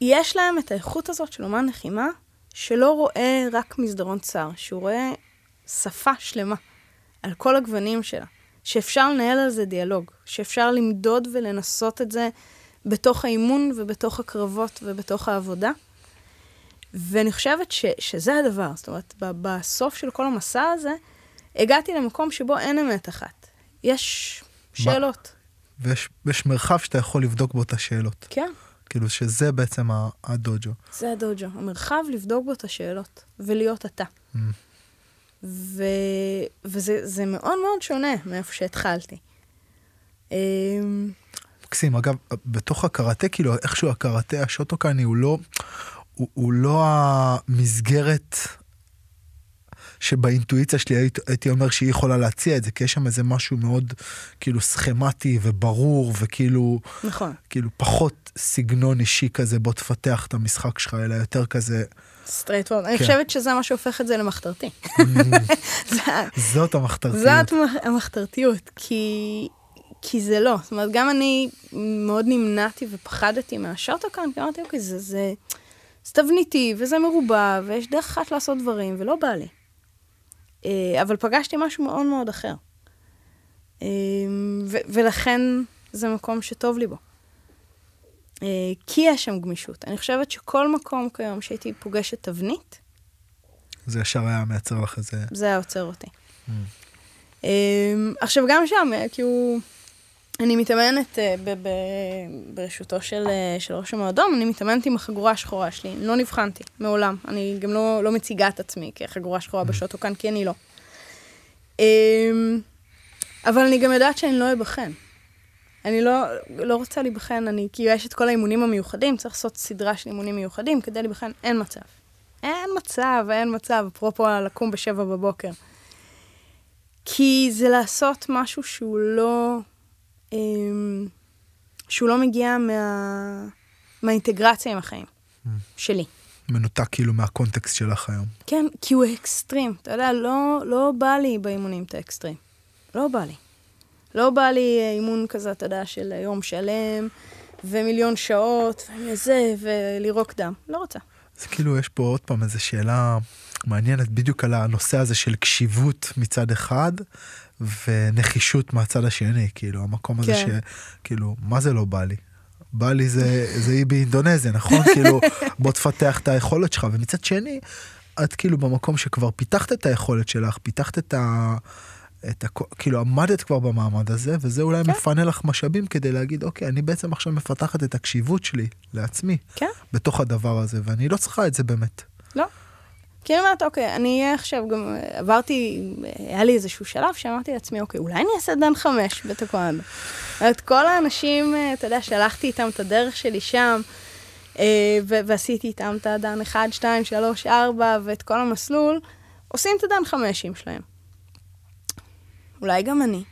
יש להם את האיכות הזאת של אומן לחימה, שלא רואה רק מסדרון צר, שהוא רואה שפה שלמה על כל הגוונים שלה, שאפשר לנהל על זה דיאלוג, שאפשר למדוד ולנסות את זה בתוך האימון ובתוך הקרבות ובתוך העבודה. ואני חושבת ש, שזה הדבר, זאת אומרת, בסוף של כל המסע הזה, הגעתי למקום שבו אין אמת אחת. יש שאלות. ויש יש מרחב שאתה יכול לבדוק בו את השאלות. כן. כאילו שזה בעצם הדוג'ו. זה הדוג'ו, המרחב לבדוק בו את השאלות, ולהיות אתה. Mm. ו... וזה מאוד מאוד שונה מאיפה שהתחלתי. אמ, מקסים, אגב, בתוך הקראטה, כאילו, איכשהו הקראטה השוטוקני הוא לא, הוא, הוא לא המסגרת שבאינטואיציה שלי הייתי, הייתי אומר שהיא יכולה להציע את זה, כי יש שם איזה משהו מאוד כאילו סכמטי וברור וכאילו, נכון, כאילו פחות סגנון אישי כזה, בוא תפתח את המשחק שלך, אלא יותר כזה. straightforward. אני כן. חושבת שזה מה שהופך את זה למחתרתי. [LAUGHS] זאת המחתרתיות. זאת המחתרתיות, כי, כי זה לא. זאת אומרת, גם אני מאוד נמנעתי ופחדתי מהשוטוקאן, כי אמרתי, אוקיי, זה, זה, זה תבניתי, וזה מרובע, ויש דרך אחת לעשות דברים, ולא בא לי. אה, אבל פגשתי משהו מאוד מאוד אחר. אה, ולכן זה מקום שטוב לי בו. אה, כי יש שם גמישות. אני חושבת שכל מקום כיום שהייתי פוגשת תבנית... זה ישר היה מייצר לך איזה... זה היה עוצר אותי. Mm. עכשיו, גם שם, כאילו... אני מתאמנת uh, ברשותו של, uh, של ראש המועדון, אני מתאמנת עם החגורה השחורה שלי, לא נבחנתי, מעולם. אני גם לא, לא מציגה את עצמי כחגורה שחורה mm. בשוטו כאן, כי אני לא. Um, אבל אני גם יודעת שאני לא אבחן. אני לא, לא רוצה להיבחן, אני, כי יש את כל האימונים המיוחדים, צריך לעשות סדרה של אימונים מיוחדים כדי להיבחן, אין מצב. אין מצב, אין מצב, אפרופו לקום בשבע בבוקר. כי זה לעשות משהו שהוא לא... אמ, שהוא לא מגיע מה... מהאינטגרציה עם החיים שלי. מנותק כאילו מהקונטקסט שלך היום. כן, כי הוא אקסטרים. אתה יודע, לא, לא בא לי באימונים את האקסטרים. לא בא לי. לא בא לי אימון כזה, אתה יודע, של יום שלם, ומיליון שעות, וזה, ולירוק דם. לא רוצה. זה כאילו, יש פה עוד פעם איזו שאלה מעניינת בדיוק על הנושא הזה של קשיבות מצד אחד, ונחישות מהצד השני, כאילו, המקום הזה כן. שכאילו, מה זה לא בא לי? בא לי זה, זה אי באינדונזיה, נכון? [LAUGHS] כאילו, בוא תפתח את היכולת שלך, ומצד שני, את כאילו במקום שכבר פיתחת את היכולת שלך, פיתחת את ה... את ה... כאילו עמדת כבר במעמד הזה, וזה אולי כן. מפנה לך משאבים כדי להגיד, אוקיי, אני בעצם עכשיו מפתחת את הקשיבות שלי לעצמי, כן. בתוך הדבר הזה, ואני לא צריכה את זה באמת. לא. כי אני אומרת, אוקיי, אני אהיה עכשיו גם, אה, עברתי, אה, היה לי איזשהו שלב שאמרתי לעצמי, אוקיי, אולי אני אעשה דן חמש בטקוונדו. את כל האנשים, אה, אתה יודע, שהלכתי איתם את הדרך שלי שם, ועשיתי איתם את הדן 1, 2, 3, 4, ואת כל המסלול, עושים את הדן חמש שלהם. אולי גם אני.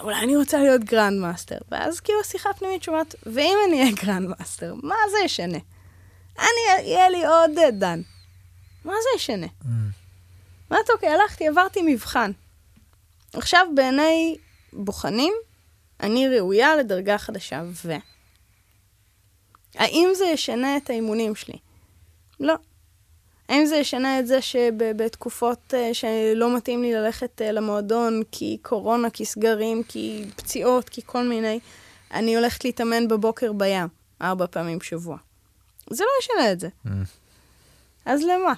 אולי אני רוצה להיות grand master. ואז כאילו שיחה פנימית שאומרת, ואם אני אהיה grand master, מה זה ישנה? אני, יהיה לי עוד דן. מה זה ישנה? אמרתי, אוקיי, הלכתי, עברתי מבחן. עכשיו, בעיני בוחנים, אני ראויה לדרגה חדשה, ו... האם זה ישנה את האימונים שלי? לא. האם זה ישנה את זה שבתקופות uh, שלא מתאים לי ללכת uh, למועדון כי קורונה, כי סגרים, כי פציעות, כי כל מיני, אני הולכת להתאמן בבוקר בים, ארבע פעמים בשבוע. זה לא ישנה את זה. אז למה?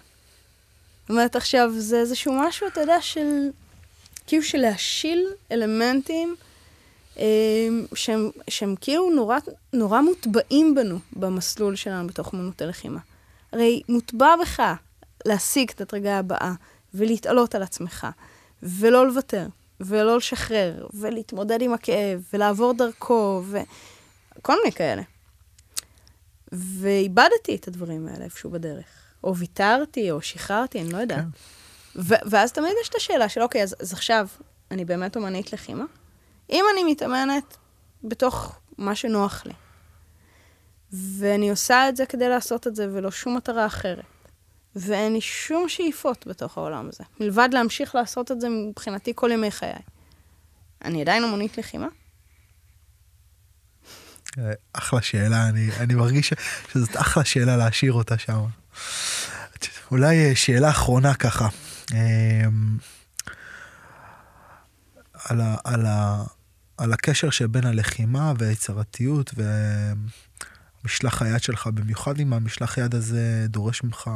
זאת אומרת, עכשיו, זה איזשהו משהו, אתה יודע, של... כאילו של להשיל אלמנטים אה, שהם, שהם כאילו נורא, נורא מוטבעים בנו במסלול שלנו בתוך אמנות הלחימה. הרי מוטבע בך להשיג את הדרגה הבאה ולהתעלות על עצמך, ולא לוותר, ולא לשחרר, ולהתמודד עם הכאב, ולעבור דרכו, וכל מיני כאלה. ואיבדתי את הדברים האלה איפשהו בדרך. או ויתרתי, או שחררתי, אני לא יודעת. כן. ו- ואז תמיד יש את השאלה של, אוקיי, אז, אז עכשיו, אני באמת אומנית לחימה? אם אני מתאמנת בתוך מה שנוח לי, ואני עושה את זה כדי לעשות את זה, ולא שום מטרה אחרת, ואין לי שום שאיפות בתוך העולם הזה, מלבד להמשיך לעשות את זה מבחינתי כל ימי חיי, אני עדיין אומנית לחימה? אחלה שאלה, אני, אני מרגיש שזאת אחלה שאלה להשאיר אותה שם. אולי אה, שאלה אחרונה ככה. אה, על, ה, על, ה, על הקשר שבין הלחימה והיצירתיות ומשלח היד שלך, במיוחד אם המשלח יד הזה דורש ממך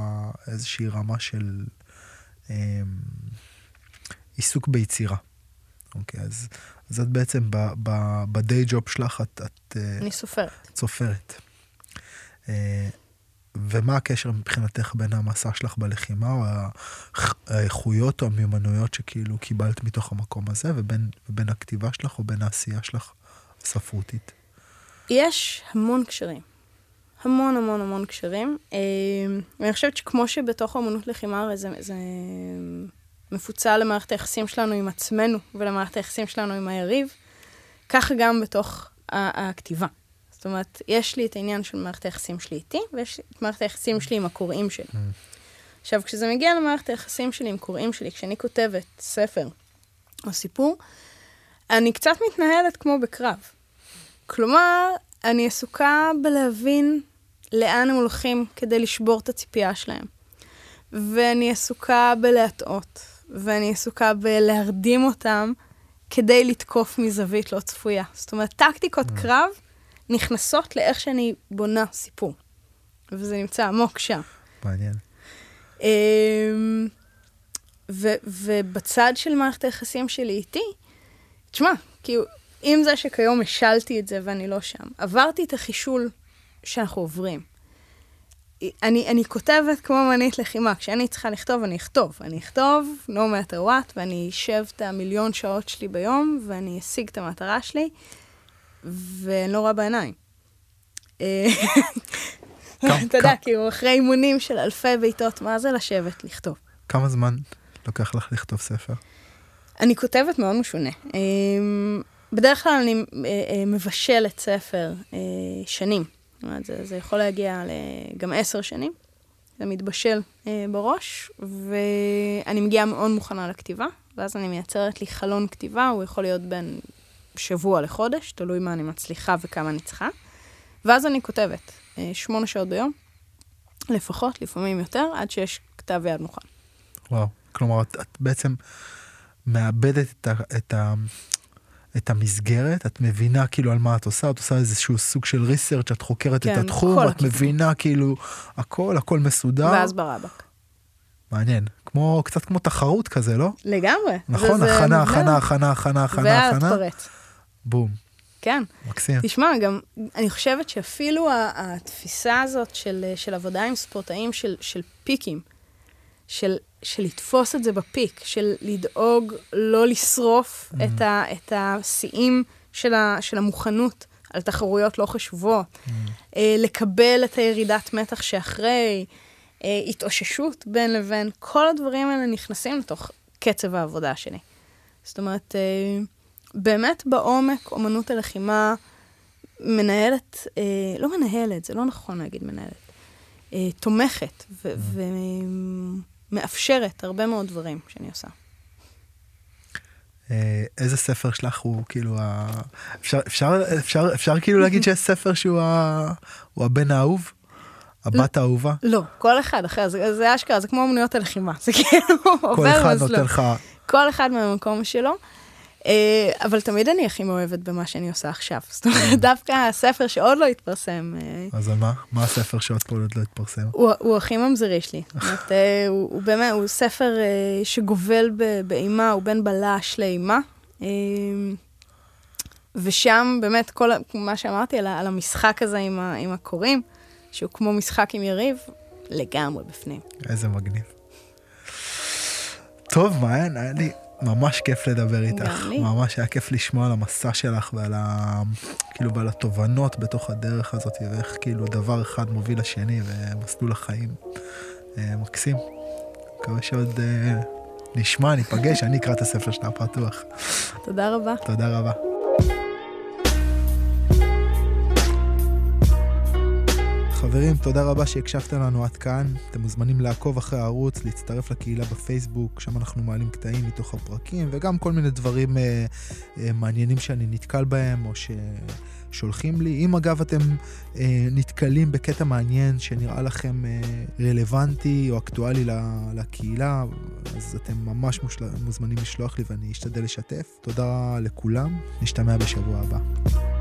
איזושהי רמה של אה, עיסוק ביצירה. אוקיי, אז, אז את בעצם ב-day job שלך, את, את אה, אני סופרת. סופרת. אה, ומה הקשר מבחינתך בין המסע שלך בלחימה, או האיכ- האיכויות או המיומנויות שכאילו קיבלת מתוך המקום הזה, ובין, ובין הכתיבה שלך או בין העשייה שלך הספרותית? יש המון קשרים. המון המון המון קשרים. אה, ואני חושבת שכמו שבתוך האמנות לחימה, הרי זה, זה מפוצל למערכת היחסים שלנו עם עצמנו ולמערכת היחסים שלנו עם היריב, ככה גם בתוך הכתיבה. זאת אומרת, יש לי את העניין של מערכת היחסים שלי איתי, ויש את מערכת היחסים שלי עם הקוראים שלי. עכשיו, כשזה מגיע למערכת היחסים שלי עם קוראים שלי, כשאני כותבת ספר או סיפור, אני קצת מתנהלת כמו בקרב. כלומר, אני עסוקה בלהבין לאן הם הולכים כדי לשבור את הציפייה שלהם. ואני עסוקה בלהטעות, ואני עסוקה בלהרדים אותם כדי לתקוף מזווית לא צפויה. זאת אומרת, טקטיקות קרב נכנסות לאיך שאני בונה סיפור. וזה נמצא עמוק שם. מעניין. אמ, ו- ובצד של מערכת היחסים שלי איתי, תשמע, כאילו, עם זה שכיום השלתי את זה ואני לא שם, עברתי את החישול שאנחנו עוברים. אני, אני כותבת כמו אמנית לחימה, כשאני צריכה לכתוב, אני אכתוב. אני אכתוב, no matter what, ואני אשב את המיליון שעות שלי ביום, ואני אשיג את המטרה שלי, ואני לא רואה בעיניים. אה, [LAUGHS] אתה יודע, כאילו, אחרי אימונים של אלפי בעיטות, מה זה לשבת לכתוב? כמה זמן לוקח לך לכתוב ספר? אני כותבת מאוד משונה. אמ, בדרך כלל אני אה, אה, מבשלת ספר אה, שנים. זאת אומרת, זה, זה יכול להגיע גם עשר שנים. זה מתבשל אה, בראש, ואני מגיעה מאוד מוכנה לכתיבה, ואז אני מייצרת לי חלון כתיבה, הוא יכול להיות בין שבוע לחודש, תלוי מה אני מצליחה וכמה אני צריכה. ואז אני כותבת אה, שמונה שעות ביום, לפחות, לפעמים יותר, עד שיש כתב יד מוכן. וואו, כלומר, את, את בעצם מאבדת את, ה, את, ה, את המסגרת, את מבינה כאילו על מה את עושה, את עושה איזשהו סוג של ריסרצ', את חוקרת כן, את התחום, את הכיוון. מבינה כאילו הכל, הכל מסודר. ואז ברבק. מעניין, כמו, קצת כמו תחרות כזה, לא? לגמרי. נכון, הכנה, הכנה, הכנה, הכנה, הכנה, הכנה. ואז פרץ. בום. כן. מקסים. תשמע, גם, אני חושבת שאפילו התפיסה הזאת של, של עבודה עם ספורטאים, של, של פיקים, של, של לתפוס את זה בפיק, של לדאוג לא לשרוף mm-hmm. את, ה, את השיאים של, ה, של המוכנות על תחרויות לא חשובות, mm-hmm. לקבל את הירידת מתח שאחרי, אה, התאוששות בין לבין, כל הדברים האלה נכנסים לתוך קצב העבודה שלי. זאת אומרת, אה, באמת בעומק, אומנות הלחימה מנהלת, לא מנהלת, זה לא נכון להגיד מנהלת, תומכת ו- mm-hmm. ומאפשרת הרבה מאוד דברים שאני עושה. איזה ספר שלך הוא כאילו ה... אפשר, אפשר, אפשר, אפשר כאילו להגיד שיש ספר שהוא ה... הבן האהוב? הבת האהובה? לא, כל אחד אחר, זה, זה אשכרה, זה כמו אמנויות הלחימה, זה כאילו עובר כל אחד נותן לך... כל אחד מהמקום שלו. אה, אבל תמיד אני הכי מאוהבת במה שאני עושה עכשיו. [LAUGHS] זאת אומרת, כן. דווקא הספר שעוד לא התפרסם. אה, אז על מה? מה הספר שעוד פה עוד לא התפרסם? הוא הכי ממזרי שלי. [LAUGHS] אומרת, אה, הוא באמת, הוא ספר שגובל באימה, הוא בין בלש לאימה. ושם באמת כל מה שאמרתי על, המשחק הזה עם הקוראים. שהוא כמו משחק עם יריב, לגמרי בפנים. איזה מגניב. טוב, מעיין, היה לי ממש כיף לדבר איתך. ממש היה כיף לשמוע על המסע שלך ועל, ה... כאילו, ועל התובנות בתוך הדרך הזאת, ואיך כאילו דבר אחד מוביל לשני ומסלול החיים. אה, מקסים. מקווה שעוד אה, נשמע, ניפגש, אני אקרא את הספר שלה פתוח. תודה רבה. תודה רבה. חברים, תודה רבה שהקשבתם לנו עד כאן. אתם מוזמנים לעקוב אחרי הערוץ, להצטרף לקהילה בפייסבוק, שם אנחנו מעלים קטעים מתוך הפרקים, וגם כל מיני דברים אה, אה, מעניינים שאני נתקל בהם, או ששולחים לי. אם אגב אתם אה, נתקלים בקטע מעניין שנראה לכם אה, רלוונטי או אקטואלי לקהילה, אז אתם ממש מושל... מוזמנים לשלוח לי ואני אשתדל לשתף. תודה לכולם, נשתמע בשבוע הבא.